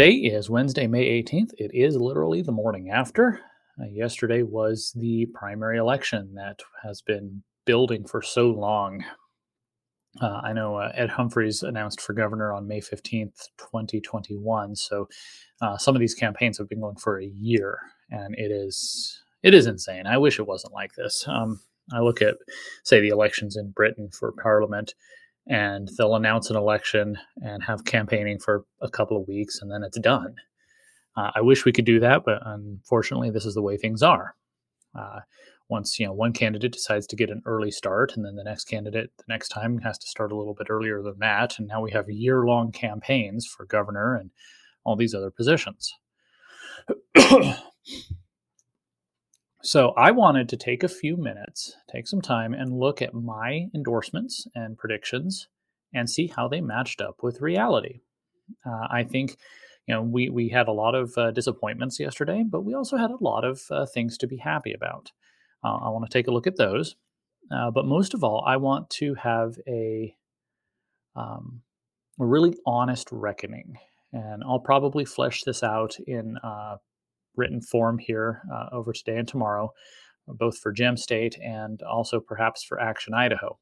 today is Wednesday, May 18th. It is literally the morning after. Uh, yesterday was the primary election that has been building for so long. Uh, I know uh, Ed Humphreys announced for governor on May 15th, 2021. So uh, some of these campaigns have been going for a year, and it is it is insane. I wish it wasn't like this. Um, I look at, say, the elections in Britain for Parliament, and they'll announce an election and have campaigning for a couple of weeks, and then it's done. Uh, I wish we could do that, but unfortunately, this is the way things are. Uh, once you know one candidate decides to get an early start, and then the next candidate the next time has to start a little bit earlier than that, and now we have year-long campaigns for governor and all these other positions. so I wanted to take a few minutes, take some time, and look at my endorsements and predictions, and see how they matched up with reality. Uh, I think you know, we we had a lot of uh, disappointments yesterday, but we also had a lot of uh, things to be happy about. Uh, I want to take a look at those, uh, but most of all, I want to have a um, a really honest reckoning, and I'll probably flesh this out in uh, written form here uh, over today and tomorrow, both for Gem State and also perhaps for Action Idaho.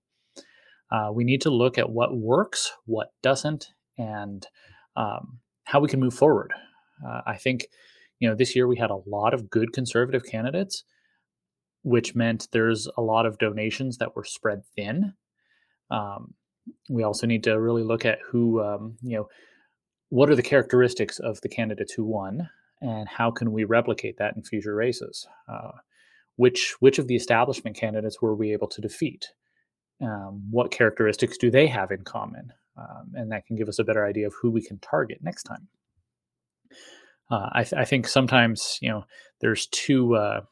we need to look at what works, what doesn't, and um, how we can move forward. Uh, I think, you know, this year we had a lot of good conservative candidates, which meant there's a lot of donations that were spread thin. Um, we also need to really look at who, um, you know, what are the characteristics of the candidates who won, and how can we replicate that in future races? Uh, which which of the establishment candidates were we able to defeat? Um, what characteristics do they have in common? um, and that can give us a better idea of who we can target next time. Uh, I, th- I, think sometimes you know there's two uh,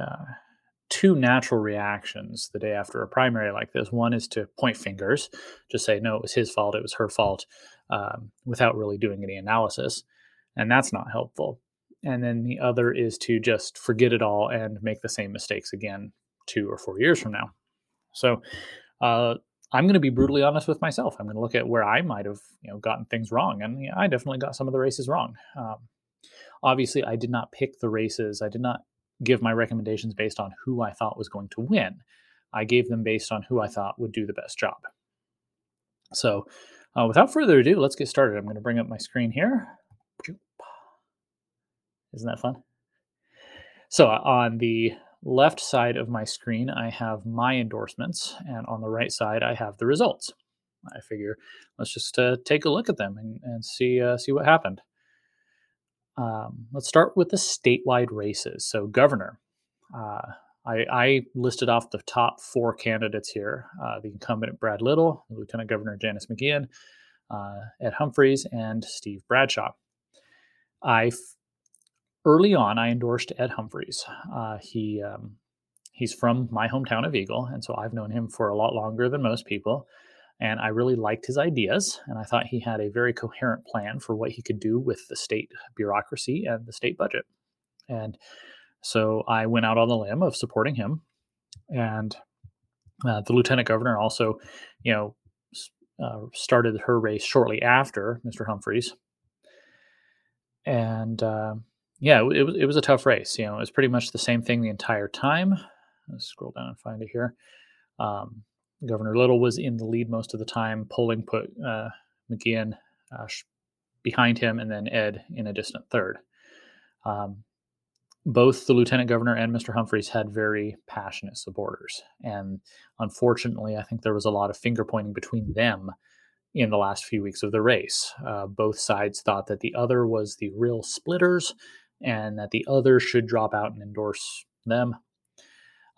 uh, two natural reactions the day after a primary like this. One is to point fingers, just say no, it was his fault, it was her fault, um, without really doing any analysis, and that's not helpful. And then the other is to just forget it all and make the same mistakes again two or four years from now. So uh, I'm going to be brutally honest with myself. I'm going to look at where I might have, you know, gotten things wrong, and yeah, I definitely got some of the races wrong. Um, obviously, I did not pick the races. I did not give my recommendations based on who I thought was going to win. I gave them based on who I thought would do the best job. So, uh, without further ado, let's get started. I'm going to bring up my screen here. Isn't that fun? So, on the left side of my screen, I have my endorsements, and on the right side, I have the results. I figure let's just uh, take a look at them and, and see uh, see what happened. Um, let's start with the statewide races. So, governor. Uh, I, I, listed off the top four candidates here uh, the incumbent Brad Little, Lieutenant Governor Janice McGeachin, uh, Ed Humphreys, and Steve Bradshaw. I early on, I endorsed Ed Humphreys. Uh, he um, he's from my hometown of Eagle, and so I've known him for a lot longer than most people. And I really liked his ideas, and I thought he had a very coherent plan for what he could do with the state bureaucracy and the state budget. And so I went out on the limb of supporting him. And uh, the lieutenant governor also, you know, uh, started her race shortly after Mr. Humphreys. And uh, yeah, it, was it was a tough race. You know, it was pretty much the same thing the entire time. Let's scroll down and find it here. Um, Governor Little was in the lead most of the time. Polling put uh, McGeachin uh, behind him, and then Ed in a distant third. Um, both the lieutenant governor and Mr. Humphreys had very passionate supporters, and unfortunately, I think there was a lot of finger pointing between them in the last few weeks of the race. Uh, both sides thought that the other was the real splitters, and that the other should drop out and endorse them.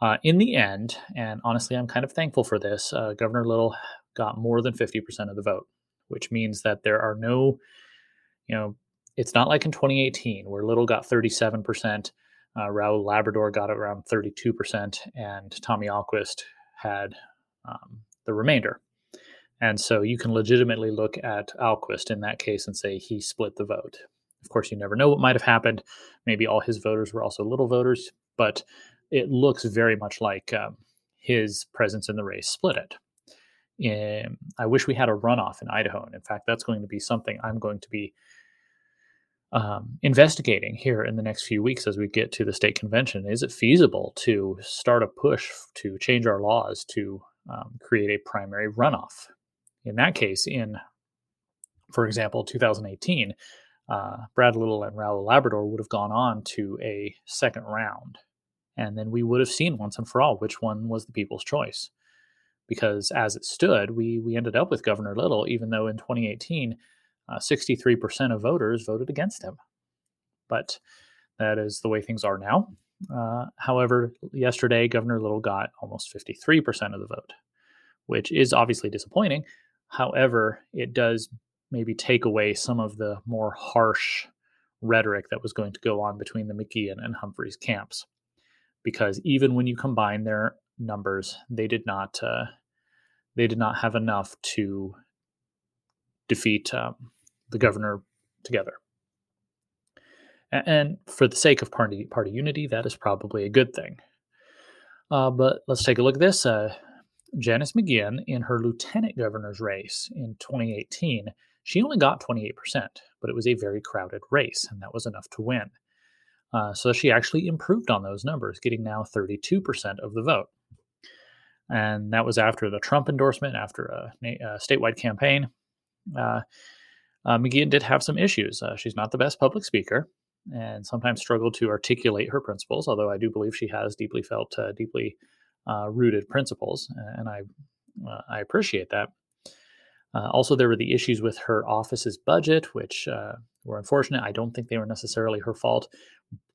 Uh, in the end, and honestly, I'm kind of thankful for this, uh, Governor Little got more than 50% of the vote, which means that there are no, you know, it's not like in 2018 where Little got 37%, uh, Raul Labrador got around 32%, and Tommy Ahlquist had um, the remainder. And so you can legitimately look at Ahlquist in that case and say he split the vote. Of course, you never know what might have happened. Maybe all his voters were also little voters, but it looks very much like um, his presence in the race split it. Um, I wish we had a runoff in Idaho. And in fact, that's going to be something I'm going to be um, investigating here in the next few weeks as we get to the state convention. Is it feasible to start a push to change our laws to um, create a primary runoff? In that case, in, for example, 2018, uh, Brad Little and Raul Labrador would have gone on to a second round. And then we would have seen once and for all which one was the people's choice. Because as it stood, we, we ended up with Governor Little, even though in 2018, uh, 63% of voters voted against him. But that is the way things are now. Uh, however, yesterday, Governor Little got almost 53% of the vote, which is obviously disappointing. However, it does maybe take away some of the more harsh rhetoric that was going to go on between the McGeachin and Humphreys camps. Because even when you combine their numbers, they did not uh, they did not have enough to defeat um, the governor together. And for the sake of party party unity, that is probably a good thing. Uh, but let's take a look at this. Uh, Janice McGeachin, in her lieutenant governor's race in 2018, she only got 28%, but it was a very crowded race, and that was enough to win. Uh, so she actually improved on those numbers, getting now 32% of the vote. And that was after the Trump endorsement, after a, a statewide campaign. Uh, uh, McGeachin did have some issues. Uh, she's not the best public speaker and sometimes struggled to articulate her principles, although I do believe she has deeply felt, uh, deeply uh, rooted principles, and I, uh, I appreciate that. Uh, also, there were the issues with her office's budget, which were unfortunate. I don't think they were necessarily her fault.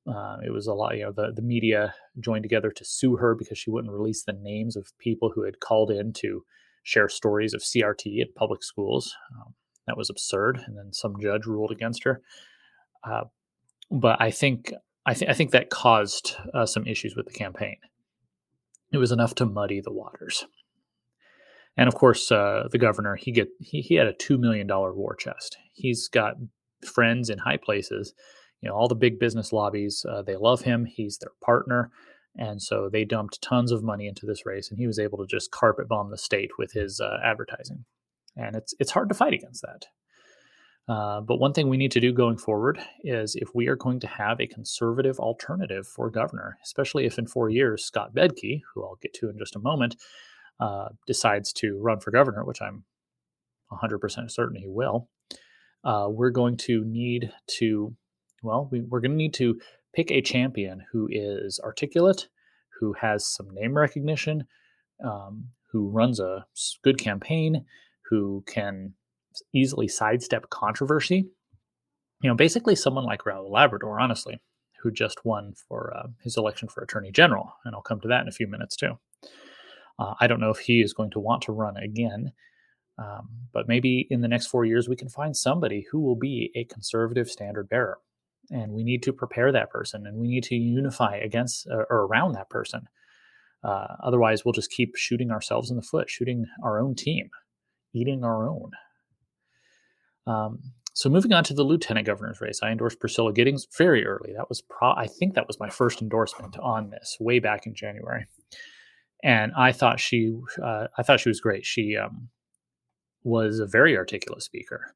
it was a lot, you know, the, the media joined together to sue her because she wouldn't release the names of people who had called in to share stories of CRT at public schools. Um, that was absurd, and then some judge ruled against her. Uh, but I think I, th- I think that caused uh, some issues with the campaign. It was enough to muddy the waters. And of course, uh, the governor he get he, he had a two million dollar war chest. He's got friends in high places. You know, all the big business lobbies uh, they love him. He's their partner, and so they dumped tons of money into this race, and he was able to just carpet bomb the state with his uh, advertising and it's it's hard to fight against that. Uh, but one thing we need to do going forward is if we are going to have a conservative alternative for governor, especially if in four years Scott Bedke, who I'll get to in just a moment, uh, decides to run for governor, which I'm 100% certain he will, uh, we're going to need to, well, we, we're going to need to pick a champion who is articulate, who has some name recognition, um, who runs a good campaign, who can easily sidestep controversy. You know, basically someone like Raul Labrador, honestly, who just won for uh, his election for attorney general, and I'll come to that in a few minutes too. Uh, I don't know if he is going to want to run again, um, but maybe in the next four years we can find somebody who will be a conservative standard bearer, and we need to prepare that person, and we need to unify against uh, or around that person. Uh, otherwise, we'll just keep shooting ourselves in the foot, shooting our own team eating our own. Um, so moving on to the lieutenant governor's race, I endorsed Priscilla Giddings very early. That was pro- I think that was my first endorsement on this way back in January, and I thought she uh, I thought she was great. She um, was a very articulate speaker,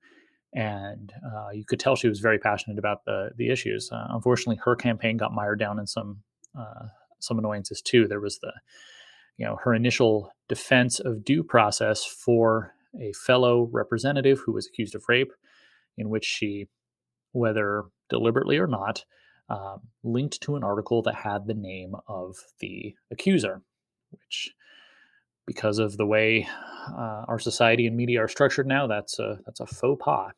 and uh, you could tell she was very passionate about the the issues. Uh, unfortunately, her campaign got mired down in some uh, some annoyances too. There was the you know her initial defense of due process for a fellow representative who was accused of rape, in which she, whether deliberately or not, um, linked to an article that had the name of the accuser, which, because of the way uh, our society and media are structured now, that's a that's a faux pas.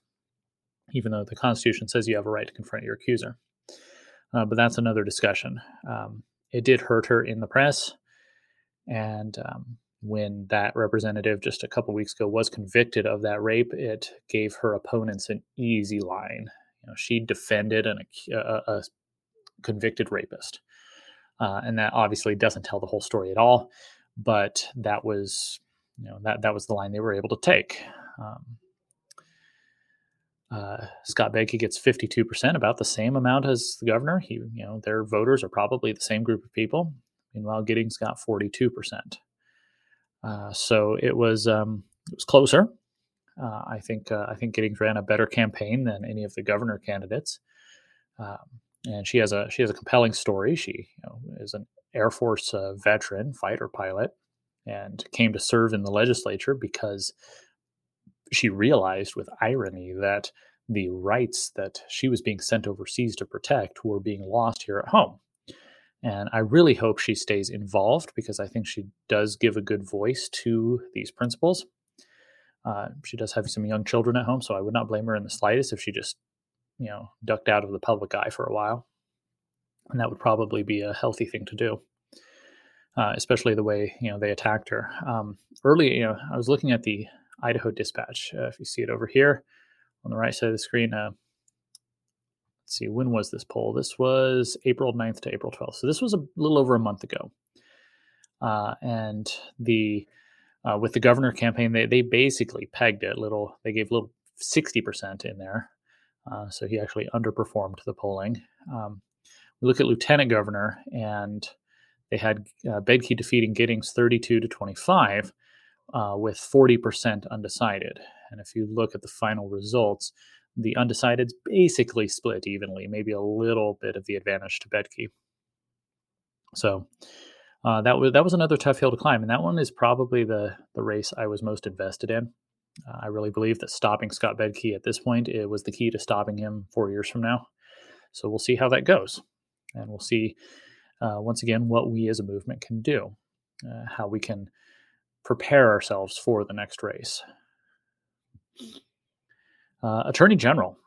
Even though the Constitution says you have a right to confront your accuser, uh, but that's another discussion. Um, it did hurt her in the press, and um, when that representative just a couple weeks ago was convicted of that rape, it gave her opponents an easy line. You know, she defended an, a, a convicted rapist, uh, and that obviously doesn't tell the whole story at all. But that was, you know, that that was the line they were able to take. Um, uh, Scott Bedke gets 52%, about the same amount as the governor. He, you know, their voters are probably the same group of people. Meanwhile, Giddings got 42%. Uh, so it was um, it was closer. Uh, I think uh, I think Giddings ran a better campaign than any of the governor candidates. Um, and she has a she has a compelling story. She you know, is an Air Force uh, veteran, fighter pilot, and came to serve in the legislature because she realized with irony that the rights that she was being sent overseas to protect were being lost here at home. And I really hope she stays involved because I think she does give a good voice to these principles. Uh, she does have some young children at home, so I would not blame her in the slightest if she just, you know, ducked out of the public eye for a while. And that would probably be a healthy thing to do, uh, especially the way you know they attacked her. Um, early, you know, I was looking at the Idaho Dispatch. Uh, if you see it over here on the right side of the screen, uh, let's see, when was this poll? This was April 9th to April 12th. So this was a little over a month ago. Uh, and the uh, with the governor campaign, they, they basically pegged it little. They gave a little 60% in there. Uh, so he actually underperformed the polling. Um, we look at lieutenant governor, and they had uh, Bedke defeating Giddings 32 to 25, uh, with 40% undecided. And if you look at the final results, the undecideds basically split evenly, maybe a little bit of the advantage to Bedke. So uh, that was that was another tough hill to climb, and that one is probably the the race I was most invested in. Uh, I really believe that stopping Scott Bedke at this point it was the key to stopping him four years from now. So we'll see how that goes, and we'll see uh, once again what we as a movement can do, uh, how we can prepare ourselves for the next race. Uh, Attorney General.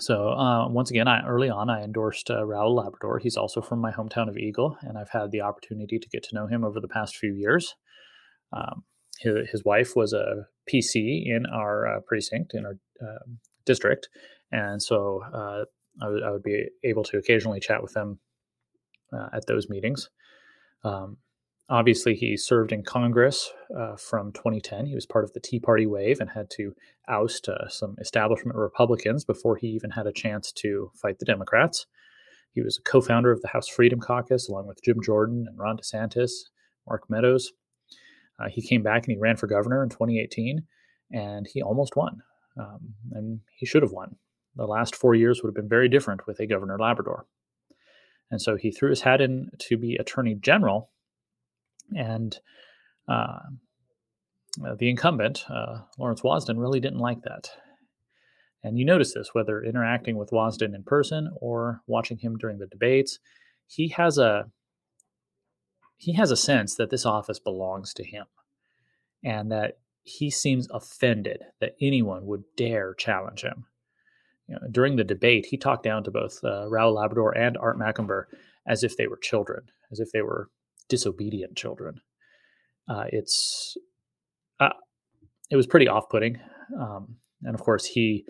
So uh, once again, I, early on, I endorsed uh, Raul Labrador. He's also from my hometown of Eagle, and I've had the opportunity to get to know him over the past few years. Um, his, his, wife was a PC in our uh, precinct, in our um, district, and so uh, I, w- I would be able to occasionally chat with them uh, at those meetings. Um, Obviously, he served in Congress uh, from 2010. He was part of the Tea Party wave and had to oust uh, some establishment Republicans before he even had a chance to fight the Democrats. He was a co founder of the House Freedom Caucus along with Jim Jordan and Ron DeSantis, Mark Meadows. Uh, he came back and he ran for governor in 2018 and he almost won. Um, and he should have won. The last four years would have been very different with a Governor Labrador. And so he threw his hat in to be Attorney General and uh, the incumbent, uh, Lawrence Wasden, really didn't like that. And you notice this whether interacting with Wasden in person or watching him during the debates, he has a he has a sense that this office belongs to him and that he seems offended that anyone would dare challenge him. You know, during the debate, he talked down to both uh, Raul Labrador and Art Macomber as if they were children, as if they were disobedient children. Uh, it's uh, it was pretty off-putting, um, and of course he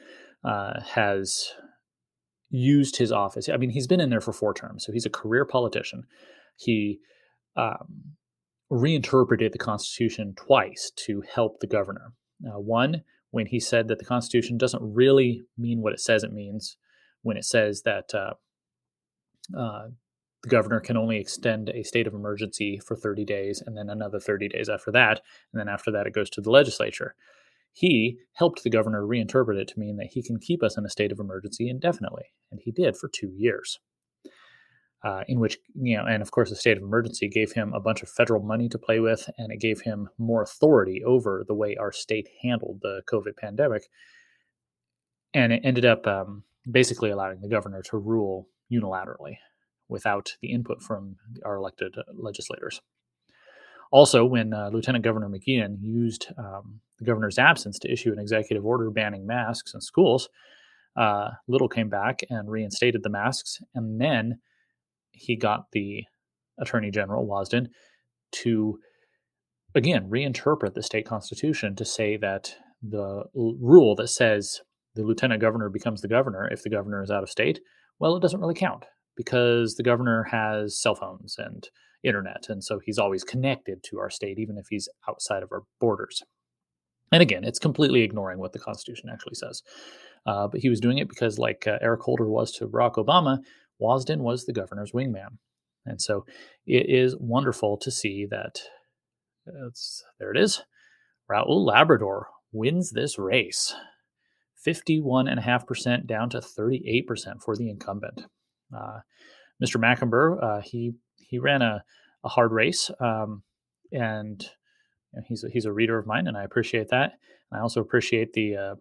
uh, has used his office. I mean, he's been in there for four terms, so he's a career politician. He um, reinterpreted the Constitution twice to help the governor. one, when he said that the Constitution doesn't really mean what it says it means, when it says that uh, uh, the governor can only extend a state of emergency for 30 days and then another 30 days after that. And then after that, it goes to the legislature. He helped the governor reinterpret it to mean that he can keep us in a state of emergency indefinitely. And he did for two years. Uh, in which, you know, and of course, the state of emergency gave him a bunch of federal money to play with, and it gave him more authority over the way our state handled the COVID pandemic. And it ended up um, basically allowing the governor to rule unilaterally without the input from our elected uh, legislators. Also, when uh, Lieutenant Governor McGeachin used um, the governor's absence to issue an executive order banning masks in schools, uh, Little came back and reinstated the masks, and then he got the Attorney General Wasden to again reinterpret the state constitution to say that the l- rule that says the lieutenant governor becomes the governor if the governor is out of state, well, it doesn't really count because the governor has cell phones and internet. And so he's always connected to our state, even if he's outside of our borders. And again, it's completely ignoring what the Constitution actually says. Uh, but he was doing it because, like uh, Eric Holder was to Barack Obama, Wasden was the governor's wingman. And so it is wonderful to see that there it is. Raul Labrador wins this race 51.5% down to 38% for the incumbent. Uh, Mr. Macomber, uh, he he ran a, a hard race, um, and you know, he's a, he's a reader of mine, and I appreciate that. I also appreciate the uh,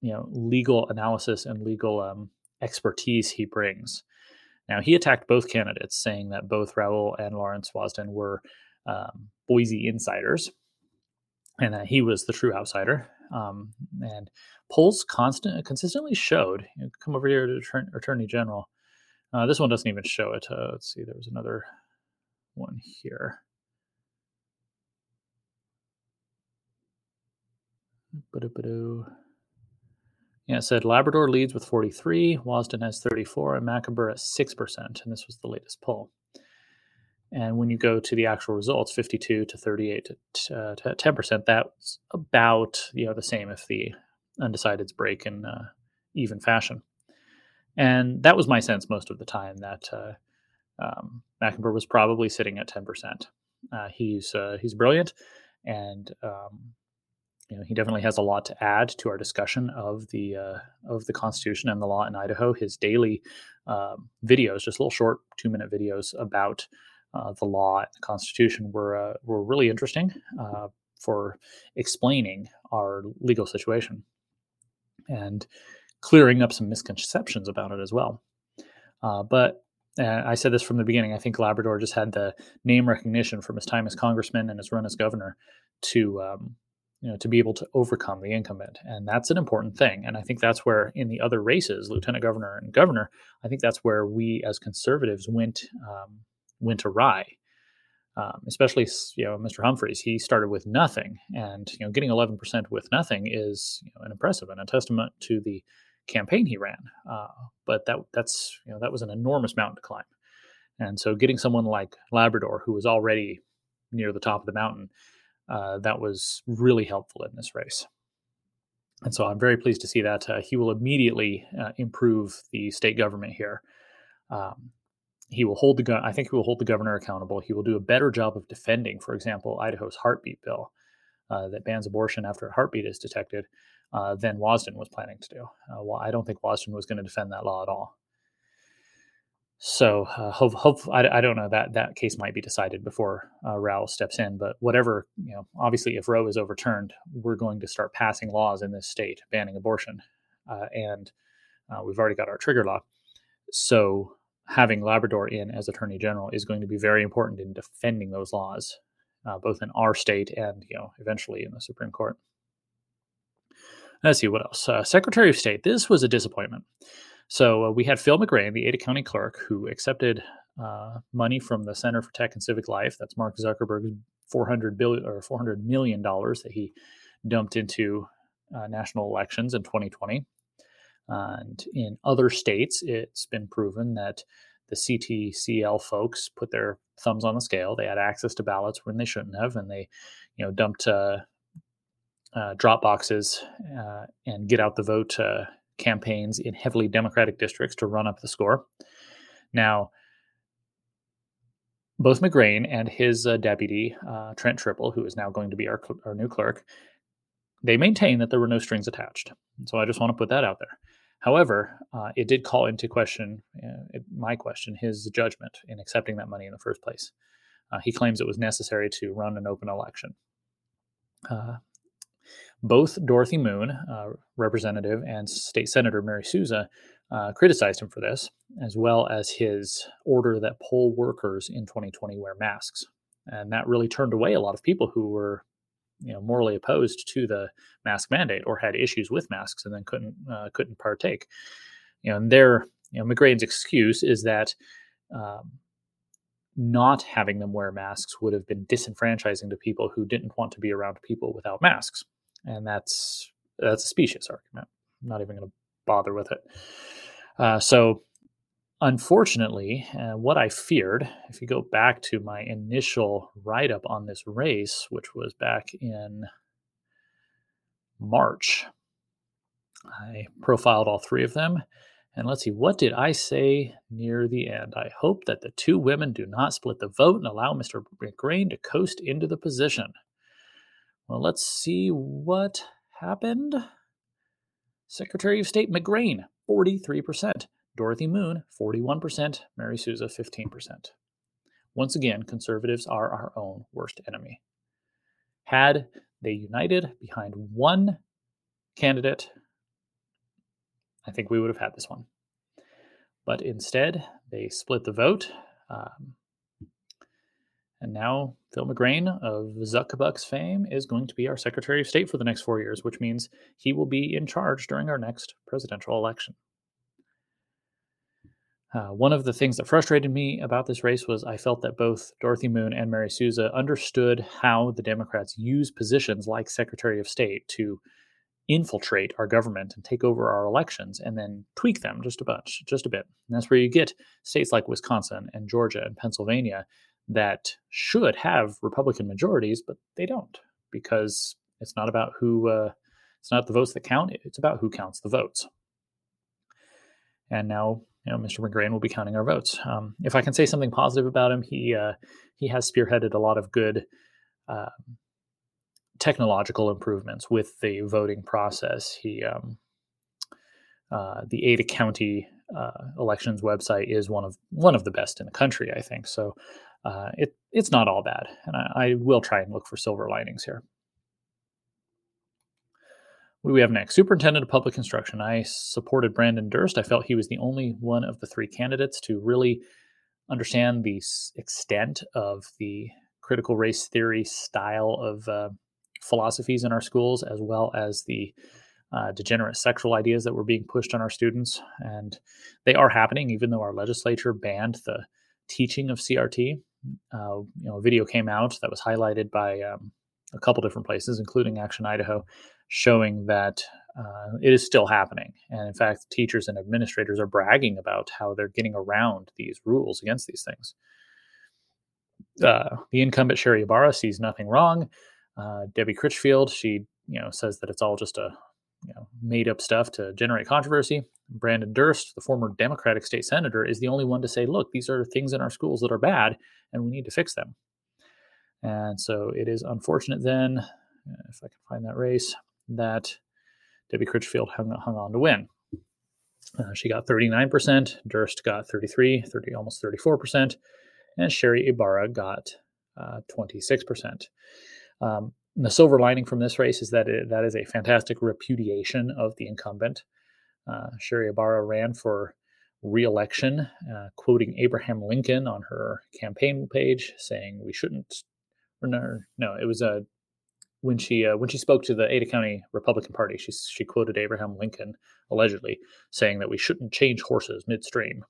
you know legal analysis and legal um, expertise he brings. Now he attacked both candidates, saying that both Raul and Lawrence Wasden were um, Boise insiders, and that he was the true outsider. Um, and polls constant consistently showed. You know, come over here to Attorney General. Uh, this one doesn't even show it. Uh, let's see. There was another one here. Yeah, it said Labrador leads with 43, Wasden has 34, and Macomber at 6%. And this was the latest poll. And when you go to the actual results, 52 to 38 to, uh, to 10%, that's about you know the same if the undecideds break in uh, even fashion. And that was my sense most of the time that uh, um, was probably sitting at 10%. Uh, he's uh, he's brilliant, and um, you know he definitely has a lot to add to our discussion of the uh, of the Constitution and the law in Idaho. His daily um, videos, just little short two minute videos about uh, the law and the Constitution, were uh, were really interesting uh, for explaining our legal situation and clearing up some misconceptions about it as well. Uh, but uh, I said this from the beginning. I think Labrador just had the name recognition from his time as congressman and his run as governor to um, you know to be able to overcome the incumbent and that's an important thing and i think that's where in the other races lieutenant governor and governor i think that's where we as conservatives went um, went awry um, especially you know mr humphreys he started with nothing and you know getting 11% with nothing is you know, an impressive and a testament to the campaign he ran uh, but that that's you know that was an enormous mountain to climb and so getting someone like labrador who was already near the top of the mountain uh, that was really helpful in this race. And so I'm very pleased to see that uh, he will immediately uh, improve the state government here. Um, he will hold the gun. I think he will hold the governor accountable. He will do a better job of defending, for example, Idaho's heartbeat bill uh, that bans abortion after a heartbeat is detected uh, than Wasden was planning to do. Uh, well, I don't think Wasden was going to defend that law at all. So uh, hope, hope I, I, don't know that that case might be decided before uh, steps in, but whatever you know, obviously if Roe is overturned, we're going to start passing laws in this state banning abortion, uh, and uh, we've already got our trigger law. So having Labrador in as Attorney General is going to be very important in defending those laws, uh, both in our state and you know eventually in the Supreme Court. Let's see what else. Uh, Secretary of State. This was a disappointment. So uh, we had Phil McGrane, the Ada County clerk, who accepted uh, money from the Center for Tech and Civic Life. That's Mark Zuckerberg's 400 billion or 400 million dollars that he dumped into uh, national elections in 2020. And in other states, it's been proven that the CTCL folks put their thumbs on the scale. They had access to ballots when they shouldn't have, and they, you know, dumped uh, uh, drop boxes uh, and get out the vote uh, campaigns in heavily Democratic districts to run up the score. Now, both McGrane and his uh, deputy, uh, Trent Tripple, who is now going to be our, our new clerk, they maintain that there were no strings attached. So I just want to put that out there. However, uh, it did call into question, uh, my question, his judgment in accepting that money in the first place. Uh, he claims it was necessary to run an open election. Both Dorothy Moon, uh, representative, and State Senator Mary Souza uh, criticized him for this, as well as his order that poll workers in 2020 wear masks. And that really turned away a lot of people who were, you know, morally opposed to the mask mandate or had issues with masks and then couldn't uh, couldn't partake. You know, and their you know McGrane's excuse is that. Um, not having them wear masks would have been disenfranchising to people who didn't want to be around people without masks and that's that's a specious argument. I'm not even going to bother with it. Uh, so, unfortunately, uh, what I feared, if you go back to my initial write up on this race, which was back in March, I profiled all three of them. And let's see, what did I say near the end? I hope that the two women do not split the vote and allow Mr. McGrane to coast into the position. Well, let's see what happened. Secretary of State McGrane, 43%. Dorothy Moon, 41%. Mary Souza, 15%. Once again, conservatives are our own worst enemy. Had they united behind one candidate, I think we would have had this one. But instead, they split the vote. Um, and now Phil McGrane of Zuckabucks fame is going to be our Secretary of State for the next four years, which means he will be in charge during our next presidential election. Uh, one of the things that frustrated me about this race was I felt that both Dorothy Moon and Mary Souza understood how the Democrats use positions like Secretary of State to infiltrate our government and take over our elections and then tweak them just a bunch, just a bit. And that's where you get states like Wisconsin and Georgia and Pennsylvania that should have Republican majorities, but they don't because it's not about who, uh, it's not the votes that count, it's about who counts the votes. And now you know, Mr. McGrane will be counting our votes. Um, if I can say something positive about him, he uh, he has spearheaded a lot of good uh, technological improvements with the voting process. He um, uh, the Ada County uh, elections website is one of one of the best in the country, I think. So uh, it it's not all bad, and I, I will try and look for silver linings here. What do we have next? Superintendent of Public Instruction. I supported Branden Durst. I felt he was the only one of the three candidates to really understand the extent of the critical race theory style of uh, philosophies in our schools, as well as the uh, degenerate sexual ideas that were being pushed on our students. And they are happening, even though our legislature banned the teaching of CRT. Uh, you know, a video came out that was highlighted by um, a couple different places, including Action Idaho, showing that uh, it is still happening. And in fact, teachers and administrators are bragging about how they're getting around these rules against these things. Uh, the incumbent Sherri Ybarra sees nothing wrong. Uh, Debbie Critchfield, she you know says that it's all just a you know, made up stuff to generate controversy. Branden Durst, the former Democratic state senator, is the only one to say, look, these are things in our schools that are bad and we need to fix them. And so it is unfortunate then, if I can find that race, that Debbie Critchfield hung, hung on to win. Uh, she got 39%, Durst got 33, 30, almost 34%, and Sherri Ybarra got uh, 26%. Um, the silver lining from this race is that it, that is a fantastic repudiation of the incumbent. Uh, Sherri Ybarra ran for reelection, uh, quoting Abraham Lincoln on her campaign page, saying we shouldn't. No, no, it was a when she uh, when she spoke to the Ada County Republican Party, she she quoted Abraham Lincoln allegedly saying that we shouldn't change horses midstream.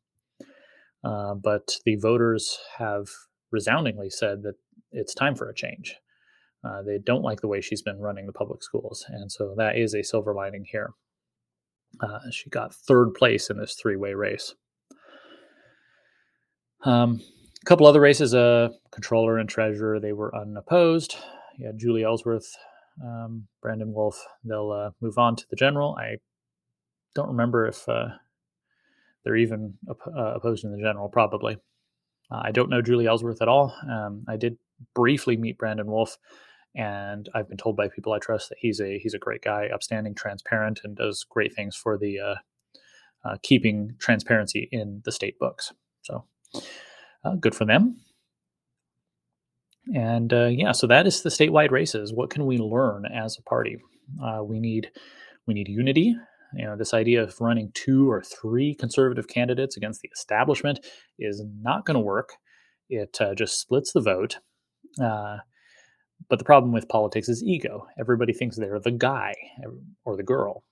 Uh, but the voters have resoundingly said that it's time for a change. Uh, they don't like the way she's been running the public schools, and so that is a silver lining here. Uh, she got third place in this three-way race. Um, a couple other races, uh, controller and treasurer, they were unopposed yeah, Julie Ellsworth, um, Brandon Woolf, they'll uh, move on to the general. I don't remember if uh, they're even op- uh, opposed in the general, probably. Uh, I don't know Julie Ellsworth at all. Um, I did briefly meet Brandon Woolf, and I've been told by people I trust that he's a he's a great guy, upstanding, transparent, and does great things for the uh, uh, keeping transparency in the state books. So good for them. And uh, yeah, so that is the statewide races. What can we learn as a party? Uh, we need we need unity. You know, this idea of running two or three conservative candidates against the establishment is not going to work. It uh, just splits the vote. Uh, but the problem with politics is ego. Everybody thinks they're the guy or the girl.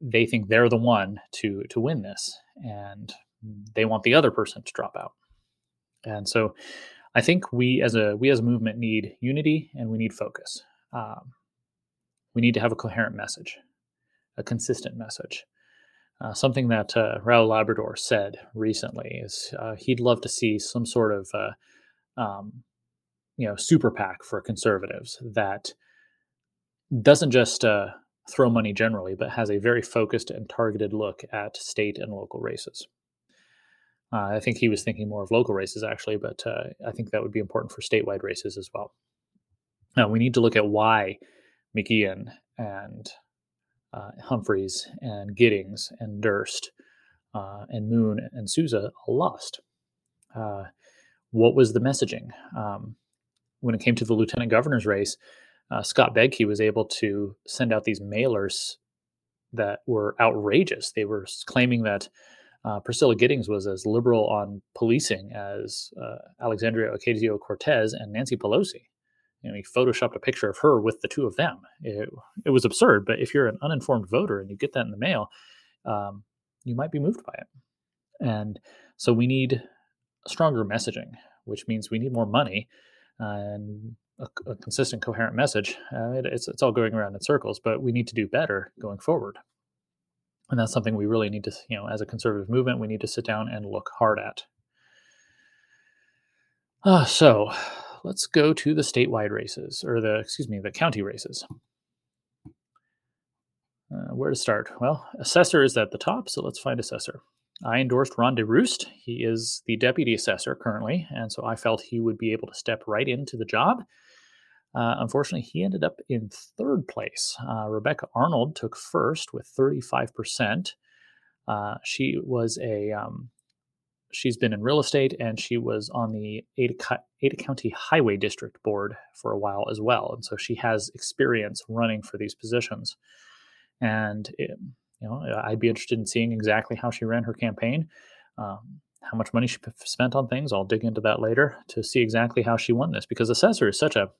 They think they're the one to to win this, and they want the other person to drop out. And so I think we as a we as a movement need unity and we need focus. Um, we need to have a coherent message, a consistent message. Uh, something that uh, Raul Labrador said recently is uh, he'd love to see some sort of uh, um, you know super PAC for conservatives that doesn't just uh, throw money generally, but has a very focused and targeted look at state and local races. Uh, I think he was thinking more of local races actually, but uh, I think that would be important for statewide races as well. Now we need to look at why McGeachin and uh, Humphreys and Giddings and Durst uh, and Moon and Souza all lost. Uh, what was the messaging? Um, when it came to the lieutenant governor's race, uh, Scott Bedke was able to send out these mailers that were outrageous. They were claiming that uh, Priscilla Giddings was as liberal on policing as uh, Alexandria Ocasio Cortez and Nancy Pelosi. You know, he photoshopped a picture of her with the two of them. It, it was absurd, but if you're an uninformed voter and you get that in the mail, um, you might be moved by it. And so we need stronger messaging, which means we need more money and a, a consistent, coherent message. Uh, it, it's, it's all going around in circles, but we need to do better going forward. And that's something we really need to, you know, as a conservative movement, we need to sit down and look hard at. Uh, so let's go to the statewide races, or the, excuse me, the county races. Uh, where to start? Well, assessor is at the top, so let's find assessor. I endorsed Ron DeRoost. He is the deputy assessor currently, and so I felt he would be able to step right into the job. Uh, unfortunately, he ended up in third place. Uh, Rebecca Arnold took first with 35%. Uh, she was a um, she's been in real estate and she was on the Ada, Ada County Highway District Board for a while as well, and so she has experience running for these positions. And it, you know, I'd be interested in seeing exactly how she ran her campaign. Um, how much money she spent on things. I'll dig into that later to see exactly how she won this because assessor is such a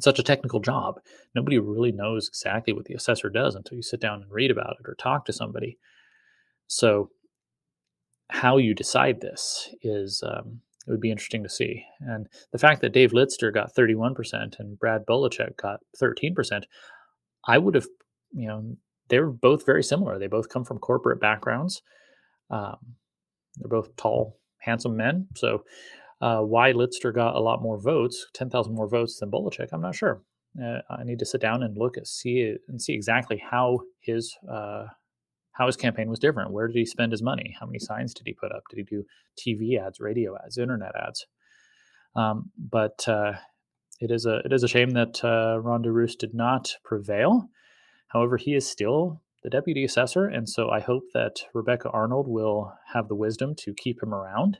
such a technical job. Nobody really knows exactly what the assessor does until you sit down and read about it or talk to somebody. So, how you decide this is um, it would be interesting to see. And the fact that Dave Litster got 31% and Brad Bolachek got 13%, I would have, you know, they're both very similar. They both come from corporate backgrounds. Um, they're both tall, handsome men. So uh, why Litster got a lot more votes, 10,000 more votes than Bolachek, I'm not sure. Uh, I need to sit down and look at see and see exactly how his uh, how his campaign was different. Where did he spend his money? How many signs did he put up? Did he do TV ads, radio ads, internet ads? Um, but uh, it is a it is a shame that uh, Ron DeRoost did not prevail. However, he is still the deputy assessor, and so I hope that Rebecca Arnold will have the wisdom to keep him around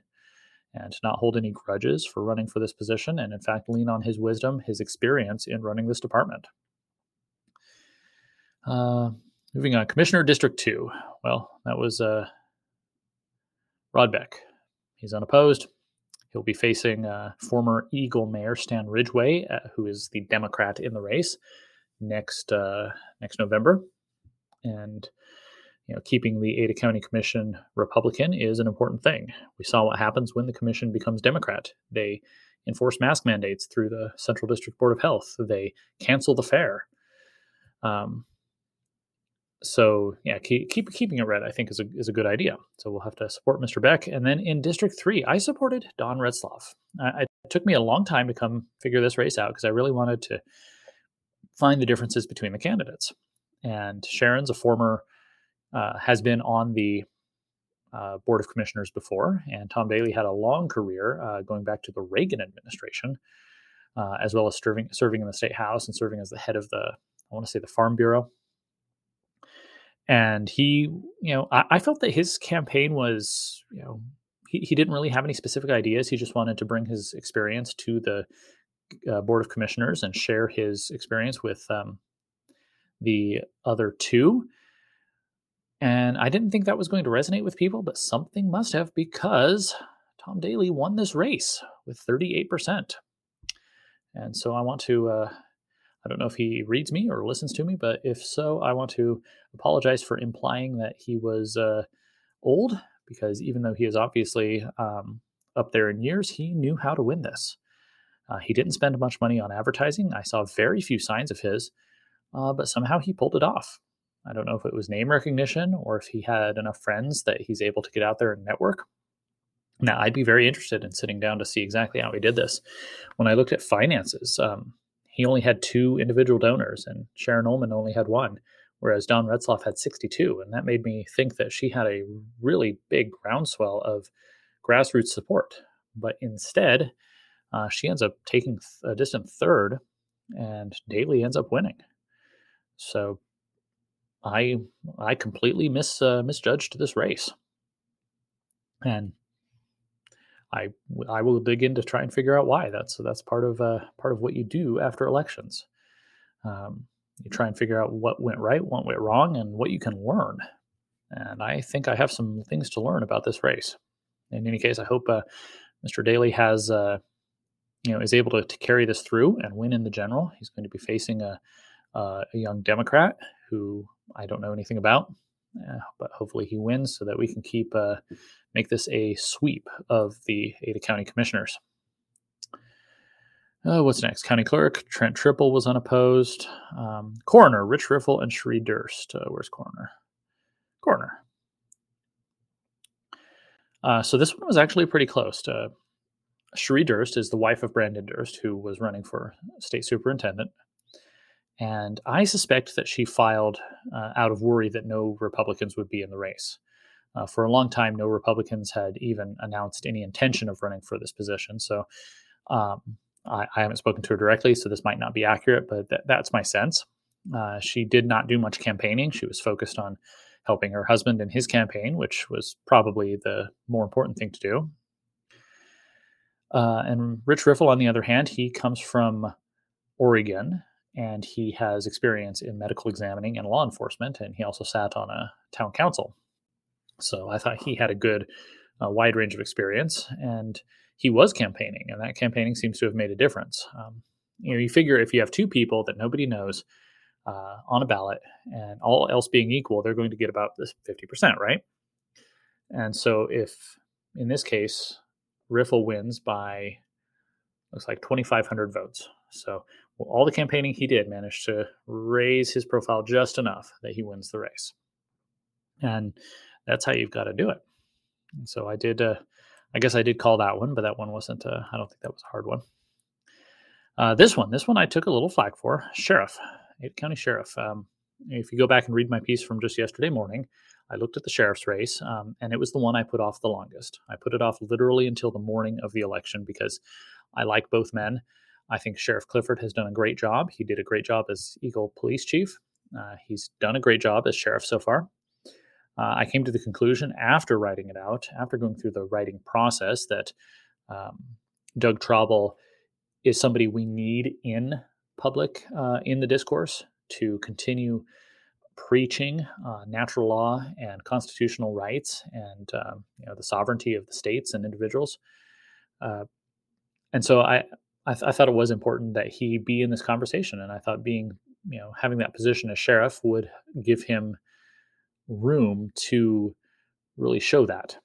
and not hold any grudges for running for this position, and in fact, lean on his wisdom, his experience in running this department. Uh, moving on, Commissioner District 2. Well, that was uh, Rod Beck. He's unopposed. He'll be facing uh, former Eagle Mayor Stan Ridgeway, uh, who is the Democrat in the race, next uh, next November. And you know, keeping the Ada County Commission Republican is an important thing. We saw what happens when the commission becomes Democrat. They enforce mask mandates through the Central District Board of Health. They cancel the fair. Um, so yeah, keep, keep, keeping it red, I think, is a is a good idea. So we'll have to support Mr. Beck. And then in District Three, I supported Don Retzlaff. I, it took me a long time to come figure this race out because I really wanted to find the differences between the candidates. And Sharon's a former uh, has been on the uh, Board of Commissioners before, and Tom Dayley had a long career uh, going back to the Reagan administration, uh, as well as serving serving in the state house and serving as the head of the I want to say the Farm Bureau. And he, you know, I, I felt that his campaign was, you know, he, he didn't really have any specific ideas. He just wanted to bring his experience to the uh, Board of Commissioners and share his experience with um, the other two. And I didn't think that was going to resonate with people, but something must have because Tom Dayley won this race with 38%. And so I want to, uh, I don't know if he reads me or listens to me, but if so, I want to apologize for implying that he was uh, old because even though he is obviously um, up there in years, he knew how to win this. Uh, he didn't spend much money on advertising. I saw very few signs of his, uh, but somehow he pulled it off. I don't know if it was name recognition or if he had enough friends that he's able to get out there and network. Now, I'd be very interested in sitting down to see exactly how he did this. When I looked at finances, um, he only had two individual donors, and Sharon Ullman only had one, whereas Don Retzlaff had 62. And that made me think that she had a really big groundswell of grassroots support. But instead, uh, she ends up taking a distant third, and Dayley ends up winning. So I I completely mis uh, misjudged this race, and I I will dig in to try and figure out why. That's that's part of uh, part of what you do after elections. Um, you try and figure out what went right, what went wrong, and what you can learn. And I think I have some things to learn about this race. In any case, I hope uh, Mr. Dayley has uh, you know is able to, to, carry this through and win in the general. He's going to be facing a a young Democrat who I don't know anything about, uh, but hopefully he wins so that we can keep uh, make this a sweep of the Ada County Commissioners. Uh, what's next? County Clerk Trent Tripple was unopposed. Um, coroner Rich Riffle and Cherie Durst. Uh, where's Coroner? Coroner. Uh, so this one was actually pretty close. To, Cherie Durst is the wife of Branden Durst, who was running for state superintendent. And I suspect that she filed uh, out of worry that no Republicans would be in the race. Uh, for a long time, no Republicans had even announced any intention of running for this position. So um, I, I, haven't spoken to her directly, so this might not be accurate, but th- that's my sense. Uh, she did not do much campaigning. She was focused on helping her husband in his campaign, which was probably the more important thing to do. Uh, and Rich Riffle, on the other hand, he comes from Oregon and he has experience in medical examining and law enforcement, and he also sat on a town council. So I thought he had a good, uh, wide range of experience, and he was campaigning, and that campaigning seems to have made a difference. Um, you know, you figure if you have two people that nobody knows uh, on a ballot, and all else being equal, they're going to get about this fifty percent, right? And so if in this case Riffle wins by looks like 2,500 votes. So well, all the campaigning he did managed to raise his profile just enough that he wins the race. And that's how you've got to do it. And so I did, uh, I guess I did call that one, but that one wasn't, uh, I don't think that was a hard one. Uh, this one, this one I took a little flack for. Sheriff, County Sheriff. Um, if you go back and read my piece from just yesterday morning, I looked at the sheriff's race, um, and it was the one I put off the longest. I put it off literally until the morning of the election because I like both men. I think Sheriff Clifford has done a great job. He did a great job as Eagle Police Chief. Uh, he's done a great job as sheriff so far. Uh, I came to the conclusion after writing it out, after going through the writing process, that um, Doug Traubel is somebody we need in public uh, in the discourse to continue preaching uh, natural law and constitutional rights and um, you know the sovereignty of the states and individuals. Uh, and so I, I, th- I, thought it was important that he be in this conversation, and I thought being, you know, having that position as sheriff would give him room to really show that.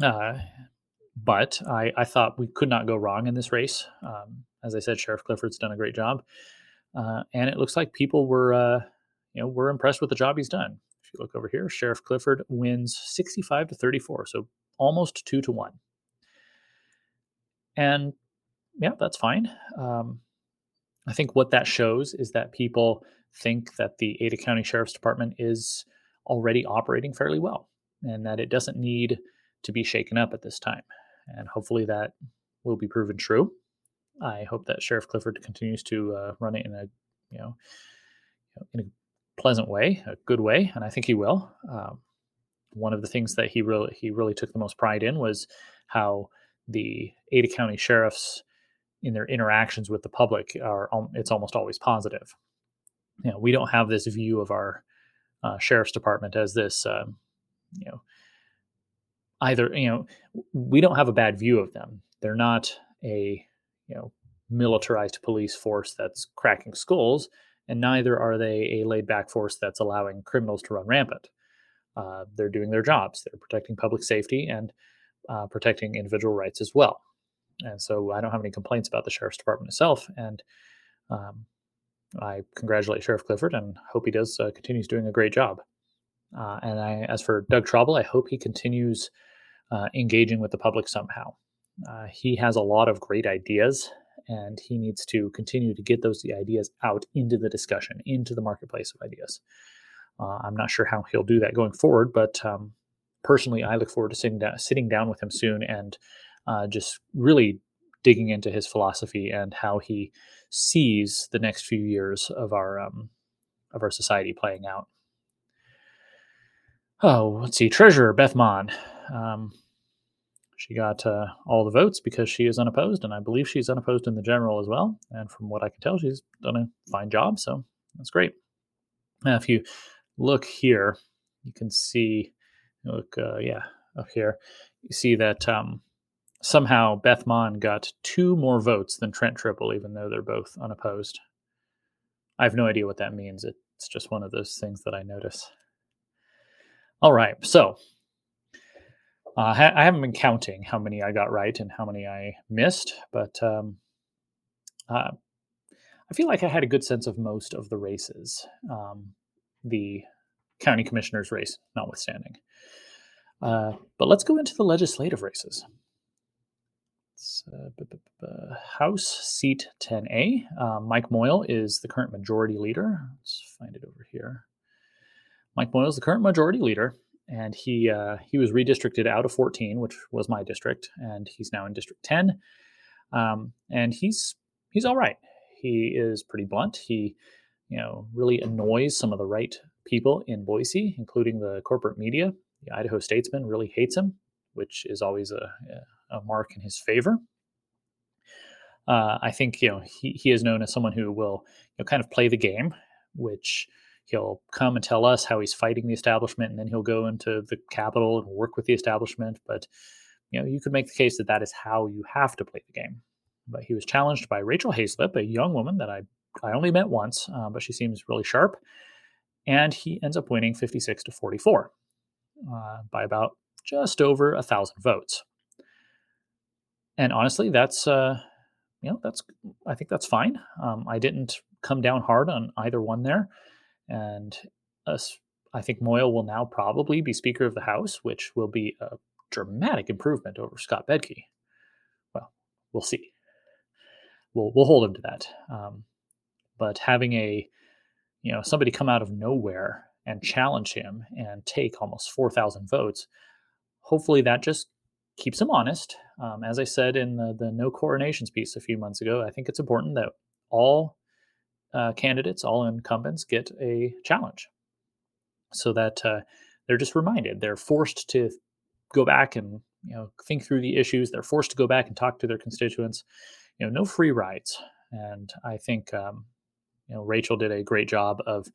Uh, but I, I, thought we could not go wrong in this race. Um, as I said, Sheriff Clifford's done a great job, uh, and it looks like people were, uh, you know, we're impressed with the job he's done. If you look over here, Sheriff Clifford wins 65 to 34, so almost two to one. And yeah, that's fine. Um, I think what that shows is that people think that the Ada County Sheriff's Department is already operating fairly well and that it doesn't need to be shaken up at this time. And hopefully that will be proven true. I hope that Sheriff Clifford continues to uh, run it in a, you know, in a pleasant way, a good way, and I think he will. Um, one of the things that he really he really took the most pride in was how the Ada County sheriffs in their interactions with the public are it's almost always positive. You know, we don't have this view of our uh, sheriff's department as this, um, you know, either you know, we don't have a bad view of them. They're not a you know militarized police force that's cracking skulls, and neither are they a laid back force that's allowing criminals to run rampant. Uh, they're doing their jobs. They're protecting public safety and uh, protecting individual rights as well. And so I don't have any complaints about the sheriff's department itself. And um, I congratulate Sheriff Clifford and hope he does uh, continues doing a great job. Uh, and I, as for Doug Traubel, I hope he continues uh, engaging with the public somehow. Uh, he has a lot of great ideas, and he needs to continue to get those ideas out into the discussion, into the marketplace of ideas. Uh, I'm not sure how he'll do that going forward, but um, personally, I look forward to sitting down, sitting down with him soon and uh, just really digging into his philosophy and how he sees the next few years of our um, of our society playing out. Oh, let's see. Treasurer Beth Mahn. Um, she got uh, all the votes because she is unopposed, and I believe she's unopposed in the general as well. And from what I can tell, she's done a fine job, so that's great. Now, if you look here, you can see, look, uh, yeah, up here, you see that um, somehow Beth Mahn got two more votes than Trent Tripple, even though they're both unopposed. I have no idea what that means. It's just one of those things that I notice. All right, so uh, I haven't been counting how many I got right and how many I missed, but um, uh, I feel like I had a good sense of most of the races, um, the county commissioner's race notwithstanding. Uh, but let's go into the legislative races. Uh, House seat 10A. Uh, Mike Moyle is the current majority leader. Let's find it over here. Mike Moyle is the current majority leader, and he uh, he was redistricted out of 14, which was my district, and he's now in District 10. Um, and he's he's all right. He is pretty blunt. He you know really annoys some of the right people in Boise, including the corporate media. The Idaho Statesman really hates him, which is always a, a mark in his favor. Uh, I think you know he, he is known as someone who will you know, kind of play the game, which he'll come and tell us how he's fighting the establishment, and then he'll go into the capital and work with the establishment. But you know, you could make the case that that is how you have to play the game. But he was challenged by Rachel Hazlip, a young woman that I I only met once, uh, but she seems really sharp, and he ends up winning 56 to 44 uh, by about just over a thousand votes. And honestly, that's uh, you know that's I think that's fine. Um, I didn't come down hard on either one there. And I think Moyle will now probably be Speaker of the House, which will be a dramatic improvement over Scott Bedke. Well, we'll see. We'll we'll hold him to that. Um, but having a you know somebody come out of nowhere and challenge him and take almost four thousand votes, hopefully that just keeps him honest. Um, as I said in the, the no coronations piece a few months ago, I think it's important that all uh, candidates, all incumbents, get a challenge so that uh, they're just reminded. They're forced to go back and you know think through the issues. They're forced to go back and talk to their constituents. You know, no free rides. And I think um, you know Rachel did a great job of,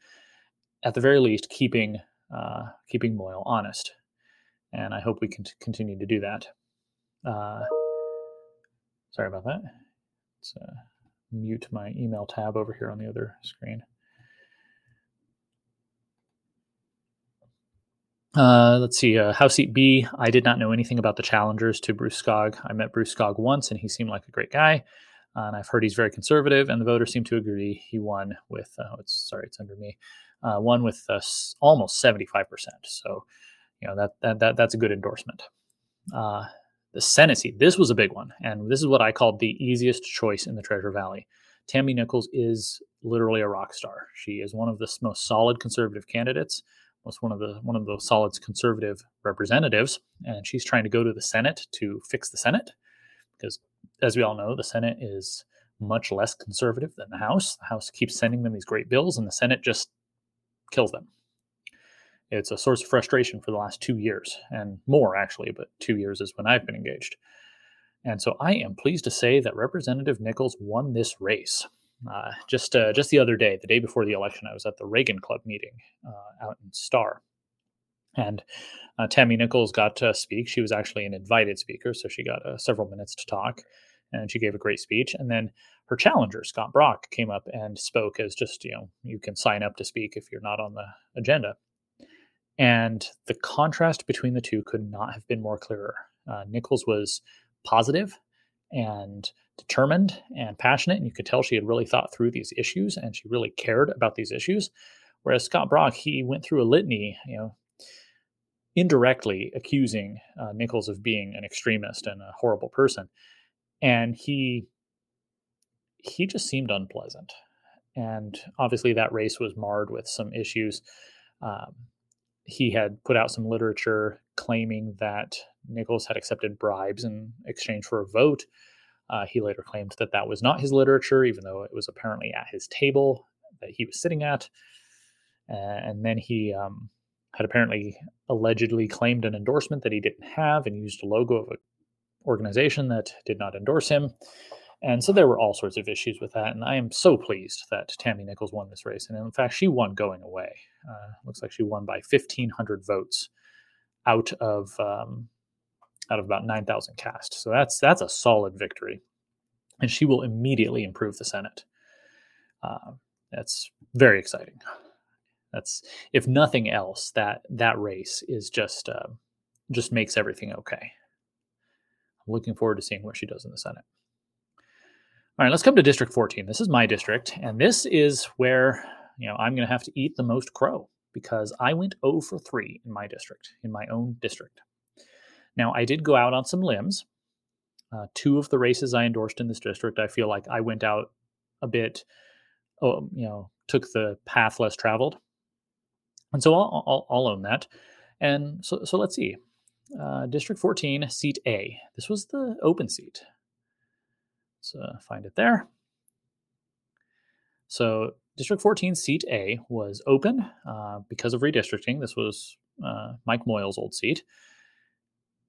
at the very least, keeping uh, keeping Moyle honest. And I hope we can t- continue to do that. Uh, sorry about that. It's, uh, mute my email tab over here on the other screen. Uh, let's see, uh, House Seat B. I did not know anything about the challengers to Bruce Skaug. I met Bruce Skaug once, and he seemed like a great guy. Uh, and I've heard he's very conservative, and the voters seem to agree. He won with, uh, it's sorry, it's under me, uh, won with uh, almost seventy five percent. So, you know that that, that that's a good endorsement. The Senate seat. This was a big one, and this is what I called the easiest choice in the Treasure Valley. Tammy Nichols is literally a rock star. She is one of the most solid conservative candidates, was one of the one of the solid conservative representatives, and she's trying to go to the Senate to fix the Senate because, as we all know, the Senate is much less conservative than the House. The House keeps sending them these great bills, and the Senate just kills them it's a source of frustration for the last two years and more actually but two years is when i've been engaged. And so i am pleased to say that representative nichols won this race. Uh, just uh, just the other day the day before the election i was at the reagan club meeting uh, out in star and uh, tammy nichols got to speak. She was actually an invited speaker so she got uh, several minutes to talk and she gave a great speech. And then her challenger scott brock came up and spoke as just you know you can sign up to speak if you're not on the agenda and the contrast between the two could not have been more clearer. Uh, Nichols was positive and determined and passionate, and you could tell she had really thought through these issues and she really cared about these issues. Whereas Scott Brock, he went through a litany, you know, indirectly accusing uh, Nichols of being an extremist and a horrible person, and he he just seemed unpleasant. And obviously, that race was marred with some issues. Um, he had put out some literature claiming that Nichols had accepted bribes in exchange for a vote. Uh, he later claimed that that was not his literature, even though it was apparently at his table that he was sitting at. And then he um, had apparently allegedly claimed an endorsement that he didn't have and used a logo of an organization that did not endorse him. And so there were all sorts of issues with that. And I am so pleased that Tammy Nichols won this race. And in fact, she won going away. Uh, looks like she won by 1,500 votes out of um, out of about 9,000 cast. So that's that's a solid victory, and she will immediately improve the Senate. Uh, that's very exciting. That's if nothing else, that that race is just uh, just makes everything okay. I'm looking forward to seeing what she does in the Senate. All right, let's come to District 14. This is my district, and this is where you know I'm going to have to eat the most crow because I went 0 for 3 in my district, in my own district. Now, I did go out on some limbs. Uh, two of the races I endorsed in this district, I feel like I went out a bit, oh, you know, took the path less traveled. And so I'll, I'll, I'll own that. And so, so let's see. Uh, District 14, seat A. This was the open seat. So find it there. So District 14, seat A was open uh, because of redistricting. This was uh, Mike Moyle's old seat.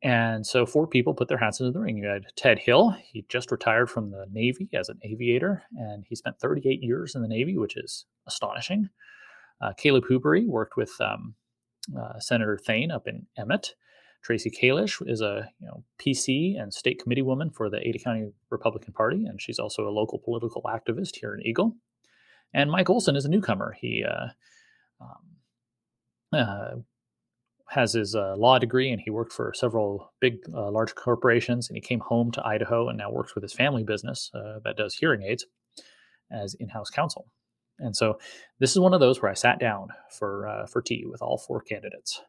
And so four people put their hats into the ring. You had Ted Hill. He just retired from the Navy as an aviator, and he spent 38 years in the Navy, which is astonishing. Uh, Caleb Hoobery worked with um, uh, Senator Thayn up in Emmett. Tracy Kalish is a you know PC and state committee woman for the Ada County Republican Party, and she's also a local political activist here in Eagle. And Mike Olson is a newcomer. He uh, um, uh, has his uh, law degree and he worked for several big, uh, large corporations. And he came home to Idaho and now works with his family business uh, that does hearing aids as in-house counsel. And so this is one of those where I sat down for uh, for tea with all four candidates,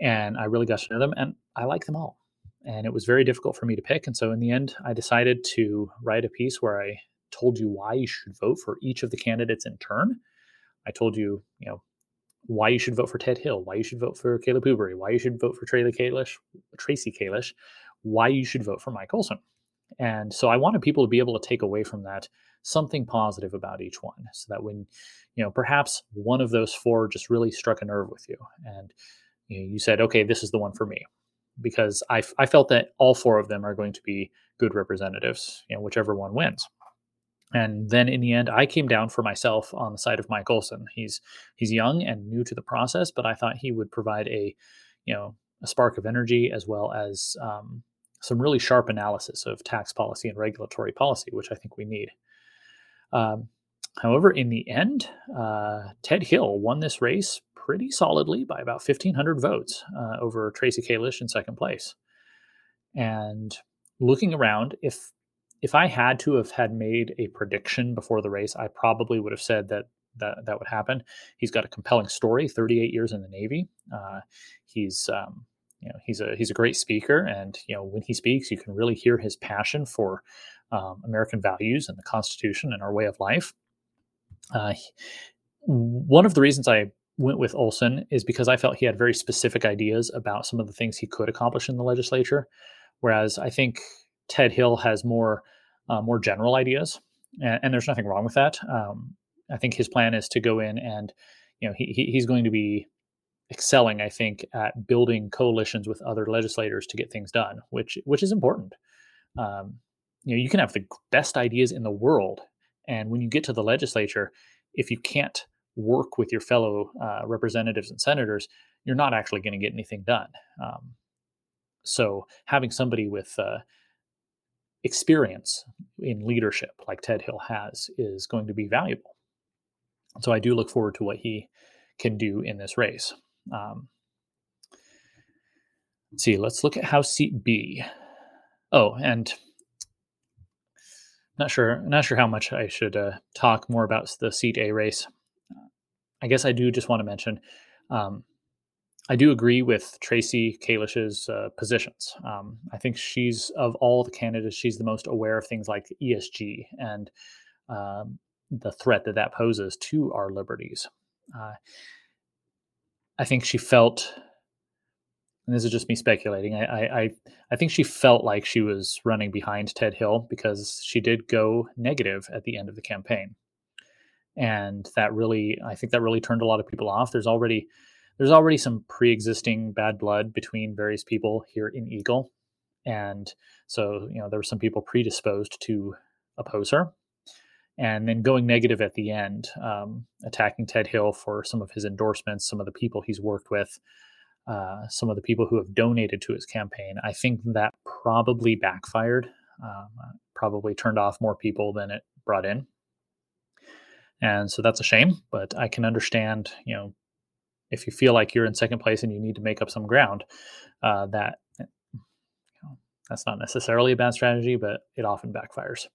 and I really got to know them, and I like them all. And it was very difficult for me to pick. And so in the end, I decided to write a piece where I told you why you should vote for each of the candidates in turn. I told you, you know, why you should vote for Ted Hill, why you should vote for Caleb Hoobery, why you should vote for Tracy Kalish, Tracy Kalish, why you should vote for Mike Olson. And so I wanted people to be able to take away from that something positive about each one so that when, you know, perhaps one of those four just really struck a nerve with you and you, know, you said, okay, this is the one for me. Because I, I felt that all four of them are going to be good representatives, you know, whichever one wins. And then in the end, I came down for myself on the side of Mike Olson. He's he's young and new to the process, but I thought he would provide a, you know, a spark of energy as well as um, some really sharp analysis of tax policy and regulatory policy, which I think we need. Um, however, in the end, uh, Ted Hill won this race pretty solidly by about 1,500 votes uh, over Tracy Kalish in second place. And looking around, if if I had to have had made a prediction before the race, I probably would have said that that that would happen. He's got a compelling story. 38 years in the Navy. Uh, he's um, you know he's a he's a great speaker, and you know when he speaks, you can really hear his passion for um, American values and the Constitution and our way of life. Uh, one of the reasons I went with Olson is because I felt he had very specific ideas about some of the things he could accomplish in the legislature, whereas I think Ted Hill has more uh, more general ideas, and, and, there's nothing wrong with that. Um, I think his plan is to go in and you know he, he's going to be excelling, I think, at building coalitions with other legislators to get things done, which which is important. Um, you know, you can have the best ideas in the world, and when you get to the legislature, if you can't work with your fellow uh, representatives and senators, you're not actually going to get anything done. Um, so having somebody with uh, experience in leadership like Ted Hill has is going to be valuable. So I do look forward to what he can do in this race. Um, let's see, let's look at House Seat B. Oh, and not sure, not sure how much I should uh, talk more about the Seat A race. I guess I do just want to mention um, I do agree with Tracy Kalish's uh, positions. Um, I think she's of all the candidates, she's the most aware of things like ESG and um, the threat that that poses to our liberties. Uh, I think she felt, and this is just me speculating. I, I I think she felt like she was running behind Ted Hill because she did go negative at the end of the campaign, and that really, I think that really turned a lot of people off. There's already there's already some pre-existing bad blood between various people here in Eagle, and so you know there were some people predisposed to oppose her, and then going negative at the end, um, attacking Ted Hill for some of his endorsements, some of the people he's worked with, uh, some of the people who have donated to his campaign. I think that probably backfired, um, probably turned off more people than it brought in. And so that's a shame, but I can understand, you know, if you feel like you're in second place and you need to make up some ground, uh, that you know, that's not necessarily a bad strategy, but it often backfires.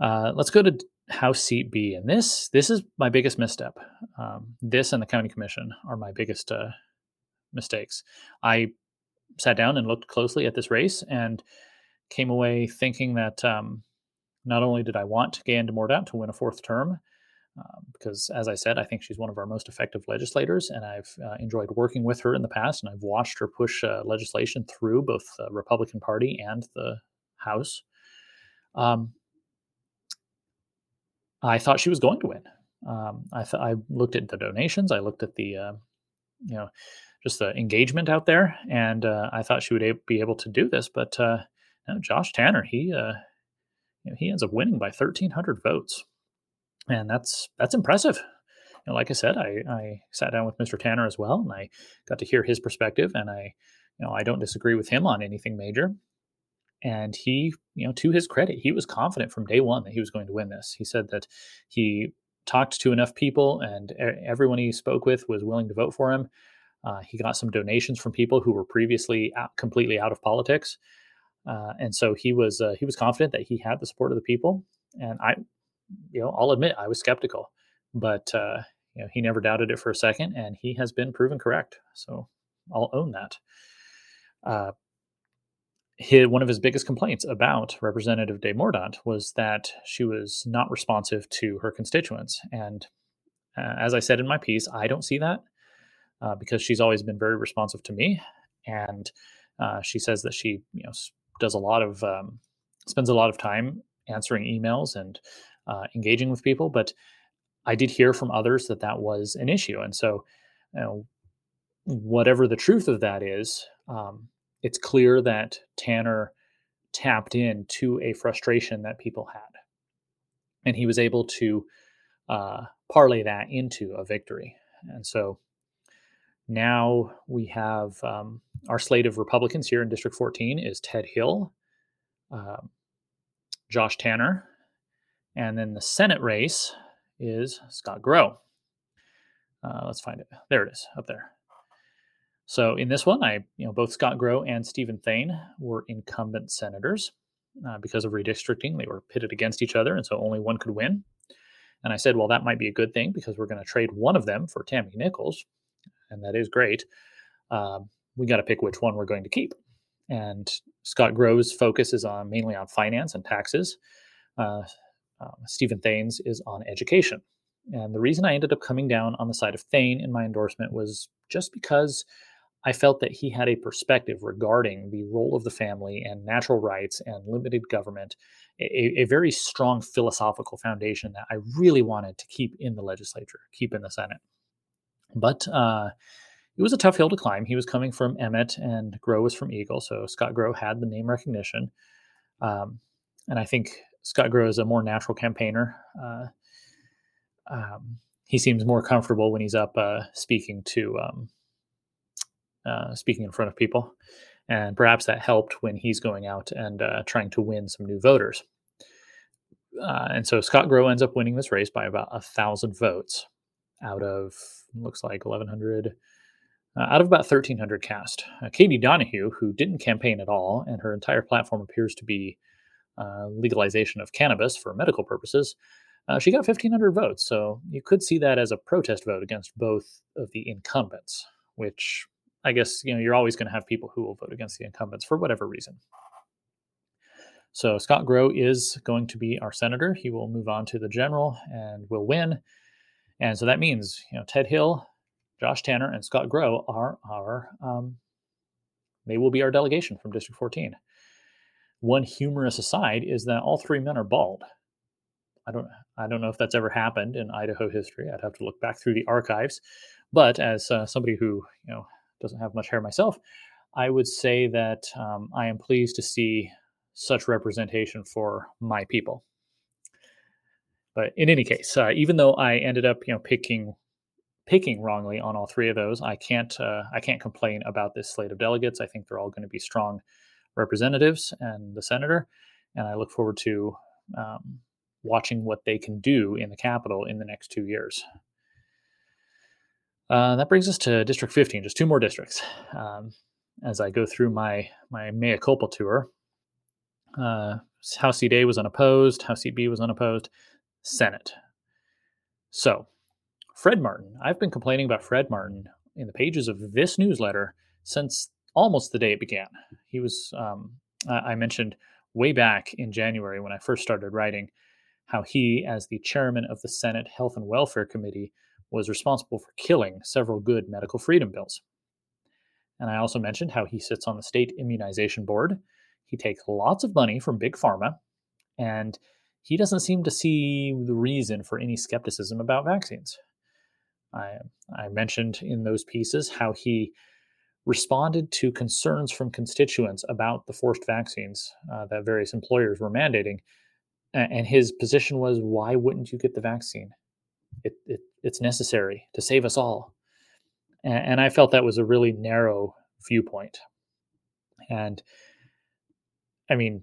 Uh, let's go to House Seat B, and this this is my biggest misstep. Um, this and the county commission are my biggest uh, mistakes. I sat down and looked closely at this race and came away thinking that um, not only did I want Gayann DeMordaunt to win a fourth term, uh, because as I said, I think she's one of our most effective legislators, and I've uh, enjoyed working with her in the past, and I've watched her push uh, legislation through both the Republican Party and the House. Um, I thought she was going to win. Um, I, th- I looked at the donations, I looked at the, uh, you know, just the engagement out there, and uh, I thought she would a- be able to do this. But uh, Josh Tanner, he you know, he ends up winning by 1,300 votes, and that's that's impressive. Know, like I said, I, I sat down with Mr. Tanner as well, and I got to hear his perspective, and I, you know, I don't disagree with him on anything major. And he, you know, to his credit, he was confident from day one that he was going to win this. He said that he talked to enough people, and everyone he spoke with was willing to vote for him. Uh, he got some donations from people who were previously out, completely out of politics, uh, and so he was uh, he was confident that he had the support of the people. And I, you know, I'll admit I was skeptical, but uh, you know he never doubted it for a second, and he has been proven correct. So I'll own that. Uh, his, one of his biggest complaints about Representative DeMordaunt was that she was not responsive to her constituents. And uh, as I said in my piece, I don't see that uh, because she's always been very responsive to me. And uh, she says that she, you know, does a lot of um, spends a lot of time answering emails and uh, engaging with people. But I did hear from others that that was an issue, and so you know, whatever the truth of that is, um, it's clear that Tanner tapped into a frustration that people had, and he was able to uh, parlay that into a victory. And so now we have um, our slate of Republicans here in District 14 is Ted Hill, uh, Josh Tanner, and then the Senate race is Scott Grow. Uh, let's find it. There it is, up there. So in this one, I, you know, both Scott Grow and Steven Thayn were incumbent senators. Uh, because of redistricting, they were pitted against each other, and so only one could win. And I said, well, that might be a good thing because we're going to trade one of them for Tammy Nichols, and that is great. Um, we got to pick which one we're going to keep. And Scott Groves focus is on mainly on finance and taxes. Uh, uh, Steven Thayn's is on education. And the reason I ended up coming down on the side of Thayn in my endorsement was just because I felt that he had a perspective regarding the role of the family and natural rights and limited government, a, a, very strong philosophical foundation that I really wanted to keep in the legislature, keep in the Senate. But uh, it was a tough hill to climb. He was coming from Emmett, and Grow was from Eagle, so Scott Grow had the name recognition. Um, and I think Scott Grow is a more natural campaigner. Uh, um, he seems more comfortable when he's up uh, speaking to um, uh, speaking in front of people, and perhaps that helped when he's going out and uh, trying to win some new voters. Uh, and so Scott Grow ends up winning this race by about a thousand votes out of looks like 1100 uh, out of about 1300 cast. Uh, katie donahue who didn't campaign at all and her entire platform appears to be uh, legalization of cannabis for medical purposes uh, she got 1500 votes. So you could see that as a protest vote against both of the incumbents which i guess you know you're always going to have people who will vote against the incumbents for whatever reason. So scott grow is going to be our senator. He will move on to the general and will win and so that means, you know, Ted Hill, Josh Tanner, and Scott Grow are our, um, they will be our delegation from District 14. One humorous aside is that all three men are bald. I don't, I don't know if that's ever happened in Idaho history. I'd have to look back through the archives. But as uh, somebody who you know doesn't have much hair myself, I would say that um, I am pleased to see such representation for my people. But in any case, uh, even though I ended up, you know, picking picking wrongly on all three of those, I can't uh, I can't complain about this slate of delegates. I think they're all going to be strong representatives and the senator, and I look forward to um, watching what they can do in the Capitol in the next two years. Uh, that brings us to District 15, just two more districts. Um, as I go through my my mea culpa tour, uh, House seat A was unopposed, House seat B was unopposed, Senate. So, Fred Martin. I've been complaining about Fred Martin in the pages of this newsletter since almost the day it began. He was, um, I mentioned way back in January when I first started writing, how he, as the chairman of the Senate Health and Welfare Committee, was responsible for killing several good medical freedom bills. And I also mentioned how he sits on the state immunization board. He takes lots of money from Big Pharma, and he doesn't seem to see the reason for any skepticism about vaccines. I, I mentioned in those pieces how he responded to concerns from constituents about the forced vaccines uh, that various employers were mandating. And his position was, why wouldn't you get the vaccine? It, it, it's necessary to save us all. And, and I felt that was a really narrow viewpoint. And I mean,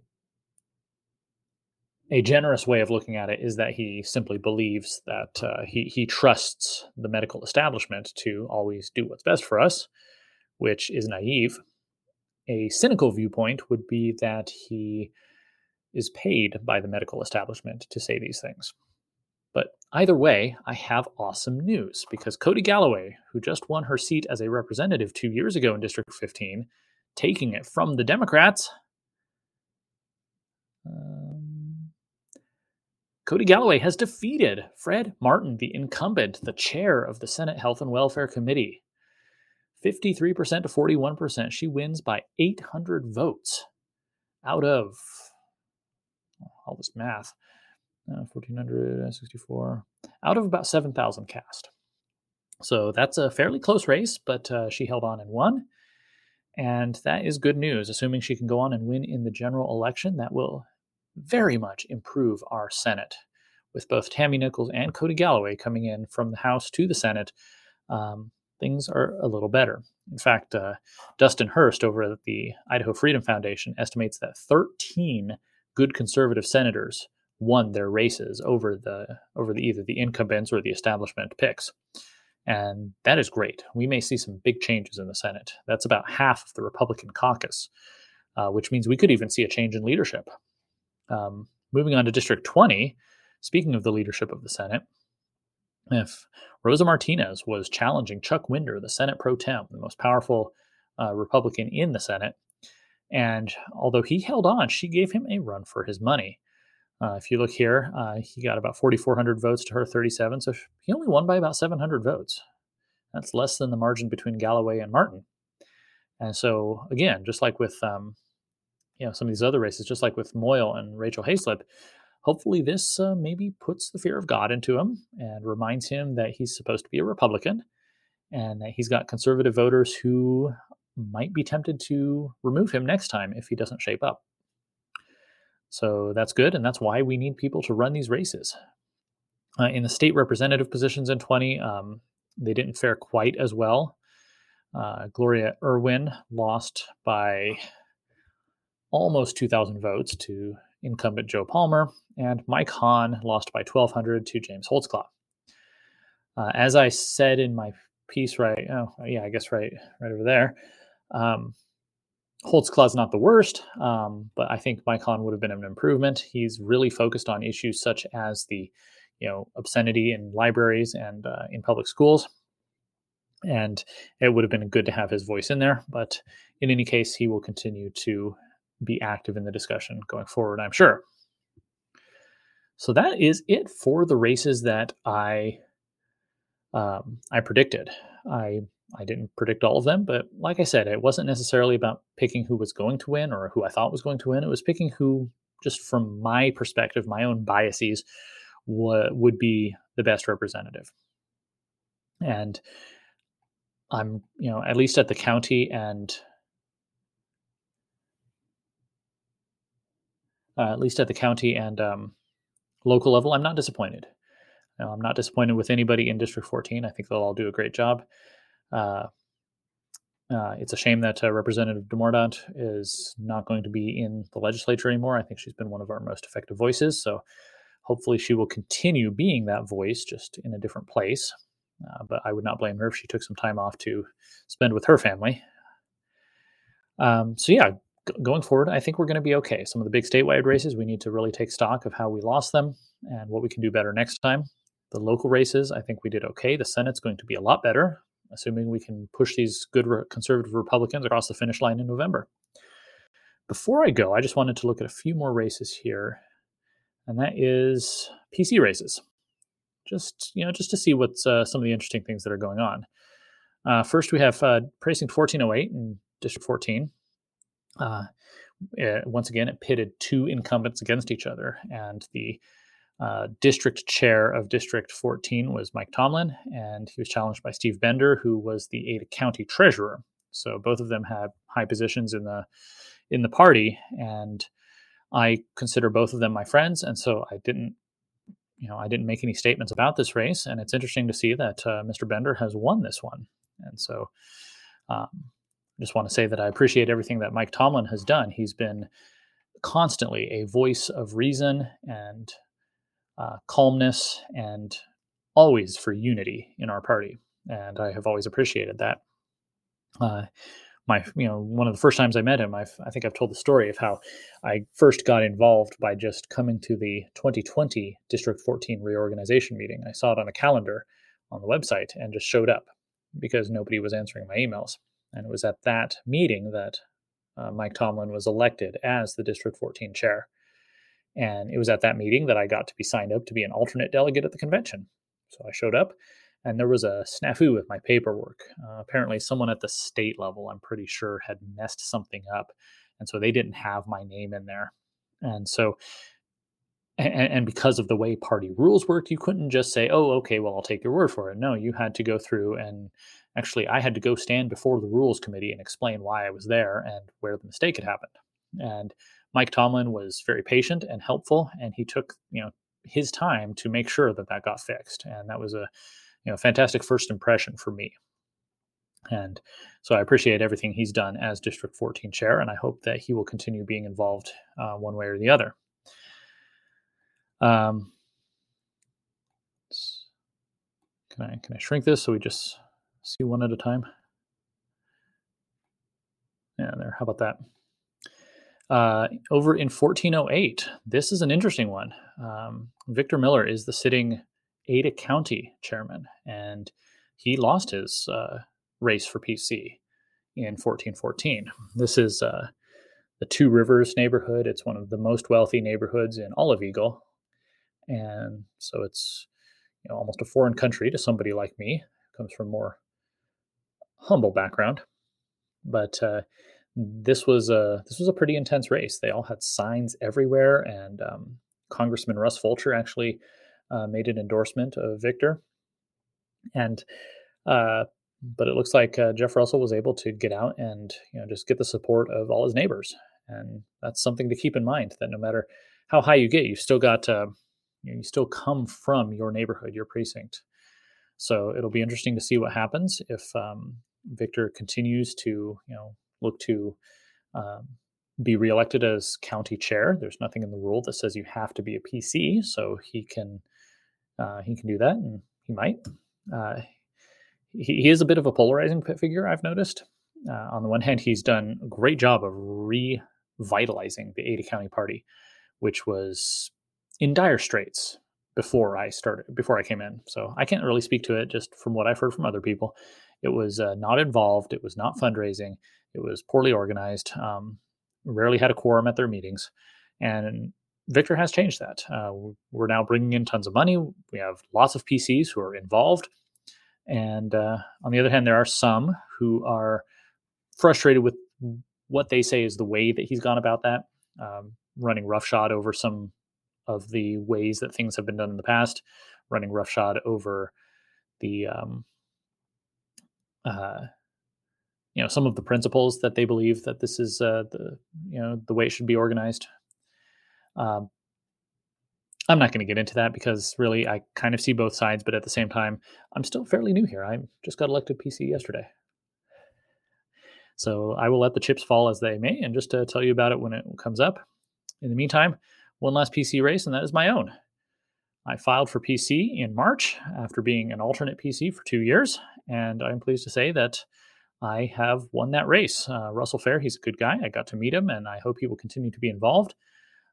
a generous way of looking at it is that he simply believes that uh, he, he trusts the medical establishment to always do what's best for us, which is naive. A cynical viewpoint would be that he is paid by the medical establishment to say these things. But either way, I have awesome news because Codi Galloway, who just won her seat as a representative two years ago in District 15, taking it from the Democrats, um, Codi Galloway has defeated Fred Martin, the incumbent, the chair of the Senate Health and Welfare Committee. 53% to 41%. She wins by 800 votes out of all this math. Uh, 1464 out of about 7,000 cast. So that's a fairly close race, but uh, she held on and won. And that is good news. Assuming she can go on and win in the general election, that will very much improve our Senate, with both Tammy Nichols and Codi Galloway coming in from the House to the Senate. Um, things are a little better. In fact, uh, Dustin Hurst over at the Idaho Freedom Foundation estimates that 13 good conservative senators won their races over the over the either the incumbents or the establishment picks. And that is great. We may see some big changes in the Senate. That's about half of the Republican caucus, uh, which means we could even see a change in leadership. Um, moving on to District 20, speaking of the leadership of the Senate, if Rosa Martinez was challenging Chuck Winder, the Senate pro tem, the most powerful uh, Republican in the Senate, and although he held on, she gave him a run for his money. Uh, if you look here, uh, he got about 4,400 votes to her 37, so he only won by about 700 votes. That's less than the margin between Galloway and Martin. And so, again, just like with um, you know some of these other races, just like with Moyle and Rachel Haislip, hopefully this uh, maybe puts the fear of God into him and reminds him that he's supposed to be a Republican and that he's got conservative voters who might be tempted to remove him next time if he doesn't shape up. So that's good, and that's why we need people to run these races. Uh, in the state representative positions in 20, um, they didn't fare quite as well. Uh, Gloria Irwin lost by almost 2,000 votes to incumbent Joe Palmer, and Mike Hahn lost by 1,200 to James Holtzclaw. Uh, as I said in my piece, right? Oh, yeah, I guess right, right over there. Um, Holtzclaw's not the worst, um, but I think Mike Hahn would have been an improvement. He's really focused on issues such as the, you know, obscenity in libraries and uh, in public schools, and it would have been good to have his voice in there. But in any case, he will continue to be active in the discussion going forward, I'm sure. So that is it for the races that I um, I predicted. I I didn't predict all of them, but like I said, it wasn't necessarily about picking who was going to win or who I thought was going to win. It was picking who, just from my perspective, my own biases, w- would be the best representative. And I'm, you know, at least at the county and uh, at least at the county and um, local level, I'm not disappointed. Know, I'm not disappointed with anybody in District 14. I think they'll all do a great job. Uh, uh, it's a shame that uh, Representative DeMordaunt is not going to be in the legislature anymore. I think she's been one of our most effective voices. So hopefully she will continue being that voice, just in a different place. Uh, but I would not blame her if she took some time off to spend with her family. Um, so yeah, going forward, I think we're going to be okay. Some of the big statewide races, we need to really take stock of how we lost them and what we can do better next time. The local races, I think we did okay. The Senate's going to be a lot better assuming we can push these good conservative Republicans across the finish line in November. Before I go, I just wanted to look at a few more races here, and that is PC races. Just you know, just to see what's uh, some of the interesting things that are going on. Uh, first, we have uh, precinct 1408 in District 14. Uh, it, once again, it pitted two incumbents against each other, and the uh, district chair of District 14 was Mike Tomlin, and he was challenged by Steve Bender, who was the Ada County treasurer. So both of them had high positions in the in the party, and I consider both of them my friends, and so I didn't, you know, I didn't make any statements about this race. And it's interesting to see that uh, Mr. Bender has won this one, and so um, just want to say that I appreciate everything that Mike Tomlin has done. He's been constantly a voice of reason and uh, calmness and always for unity in our party. And I have always appreciated that. Uh, my, you know, one of the first times I met him, I've, I think I've told the story of how I first got involved by just coming to the 2020 District 14 reorganization meeting. I saw it on a calendar on the website and just showed up because nobody was answering my emails. And it was at that meeting that uh, Mike Tomlin was elected as the District 14 chair. And it was at that meeting that I got to be signed up to be an alternate delegate at the convention. So I showed up, and there was a snafu with my paperwork. Uh, apparently, someone at the state level, I'm pretty sure, had messed something up. And so they didn't have my name in there. And so, and, and because of the way party rules worked, you couldn't just say, oh, okay, well, I'll take your word for it. No, you had to go through and actually, I had to go stand before the rules committee and explain why I was there and where the mistake had happened. And Mike Tomlin was very patient and helpful, and he took you know his time to make sure that that got fixed, and that was a you know fantastic first impression for me. And so I appreciate everything he's done as District 14 chair, and I hope that he will continue being involved uh, one way or the other. Um, can I can I shrink this so we just see one at a time? Yeah, there. How about that? Uh, over in 1408, this is an interesting one. Um, Victor Miller is the sitting Ada County chairman, and he lost his uh, race for PC in 1414. This is uh, the Two Rivers neighborhood. It's one of the most wealthy neighborhoods in all of Eagle, and so it's you know almost a foreign country to somebody like me, comes from more humble background. But uh, this was a this was a pretty intense race. They all had signs everywhere, and um, Congressman Russ Fulcher actually uh, made an endorsement of Victor. And uh, but it looks like uh, Jeff Russell was able to get out and you know just get the support of all his neighbors, and that's something to keep in mind. That no matter how high you get, you still got uh, you, know, you still come from your neighborhood, your precinct. So it'll be interesting to see what happens if um, Victor continues to you know look to um, be reelected as county chair. There's nothing in the rule that says you have to be a PC, so he can uh, he can do that, and he might. Uh, he, he, is a bit of a polarizing figure, I've noticed. Uh, on the one hand, he's done a great job of revitalizing the Ada County Party, which was in dire straits before I started, before I came in. So I can't really speak to it just from what I've heard from other people. It was uh, not involved. It was not fundraising. It was poorly organized. Um, rarely had a quorum at their meetings, and Victor has changed that. Uh, we're now bringing in tons of money. We have lots of PCs who are involved, and uh, on the other hand, there are some who are frustrated with what they say is the way that he's gone about that, um, running roughshod over some of the ways that things have been done in the past, running roughshod over the um, uh, you know some of the principles that they believe that this is uh, the you know the way it should be organized. Um, I'm not going to get into that because really I kind of see both sides, but at the same time, I'm still fairly new here. I just got elected PC yesterday. So I will let the chips fall as they may and just to tell you about it when it comes up. In the meantime, one last PC race, and that is my own. I filed for PC in March after being an alternate PC for two years, and I'm pleased to say that I have won that race. Uh, Russell Fair, he's a good guy. I got to meet him, and I hope he will continue to be involved.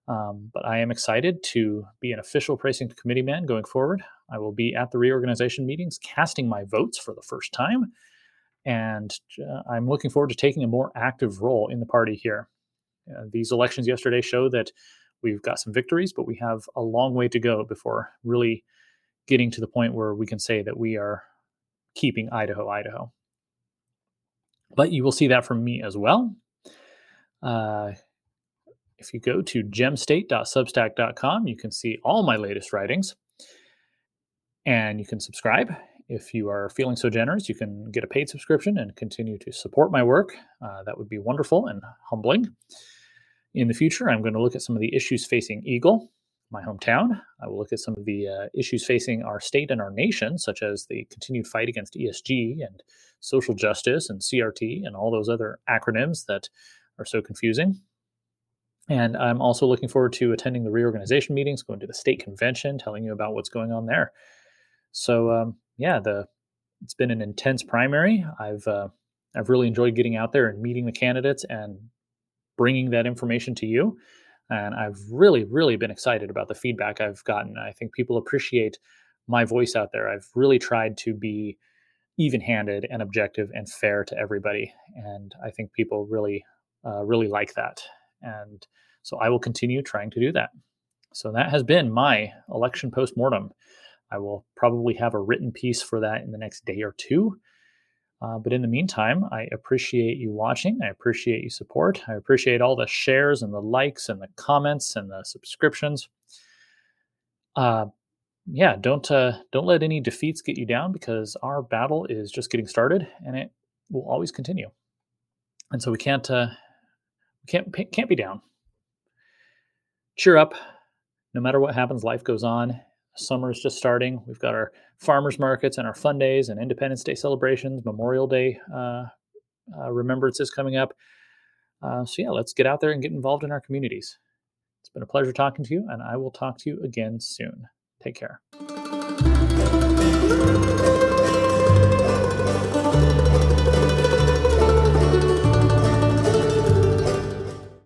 Um, but I am excited to be an official precinct committee man going forward. I will be at the reorganization meetings casting my votes for the first time. And uh, I'm looking forward to taking a more active role in the party here. Uh, these elections yesterday show that we've got some victories, but we have a long way to go before really getting to the point where we can say that we are keeping Idaho, Idaho. But you will see that from me as well. Uh, if you go to gemstate.substack.com, you can see all my latest writings and you can subscribe. If you are feeling so generous, you can get a paid subscription and continue to support my work. Uh, that would be wonderful and humbling. In the future, I'm going to look at some of the issues facing Eagle, my hometown. I will look at some of the uh, issues facing our state and our nation, such as the continued fight against ESG and social justice and CRT and all those other acronyms that are so confusing. And I'm also looking forward to attending the reorganization meetings, going to the state convention, telling you about what's going on there. So um, yeah, the it's been an intense primary. I've uh, I've really enjoyed getting out there and meeting the candidates and bringing that information to you. And I've really, really been excited about the feedback I've gotten. I think people appreciate my voice out there. I've really tried to be even-handed and objective and fair to everybody, and I think people really, uh, really like that. And so I will continue trying to do that. So that has been my election post-mortem. I will probably have a written piece for that in the next day or two. Uh, but in the meantime, I appreciate you watching. I appreciate you support. I appreciate all the shares and the likes and the comments and the subscriptions. Uh, yeah, don't uh, don't let any defeats get you down because our battle is just getting started and it will always continue. And so we can't uh, can't can't be down. Cheer up. No matter what happens, life goes on. Summer is just starting. We've got our farmers markets and our fun days and Independence Day celebrations, Memorial Day uh, uh, remembrances coming up. Uh, so yeah, let's get out there and get involved in our communities. It's been a pleasure talking to you, and I will talk to you again soon. Take care.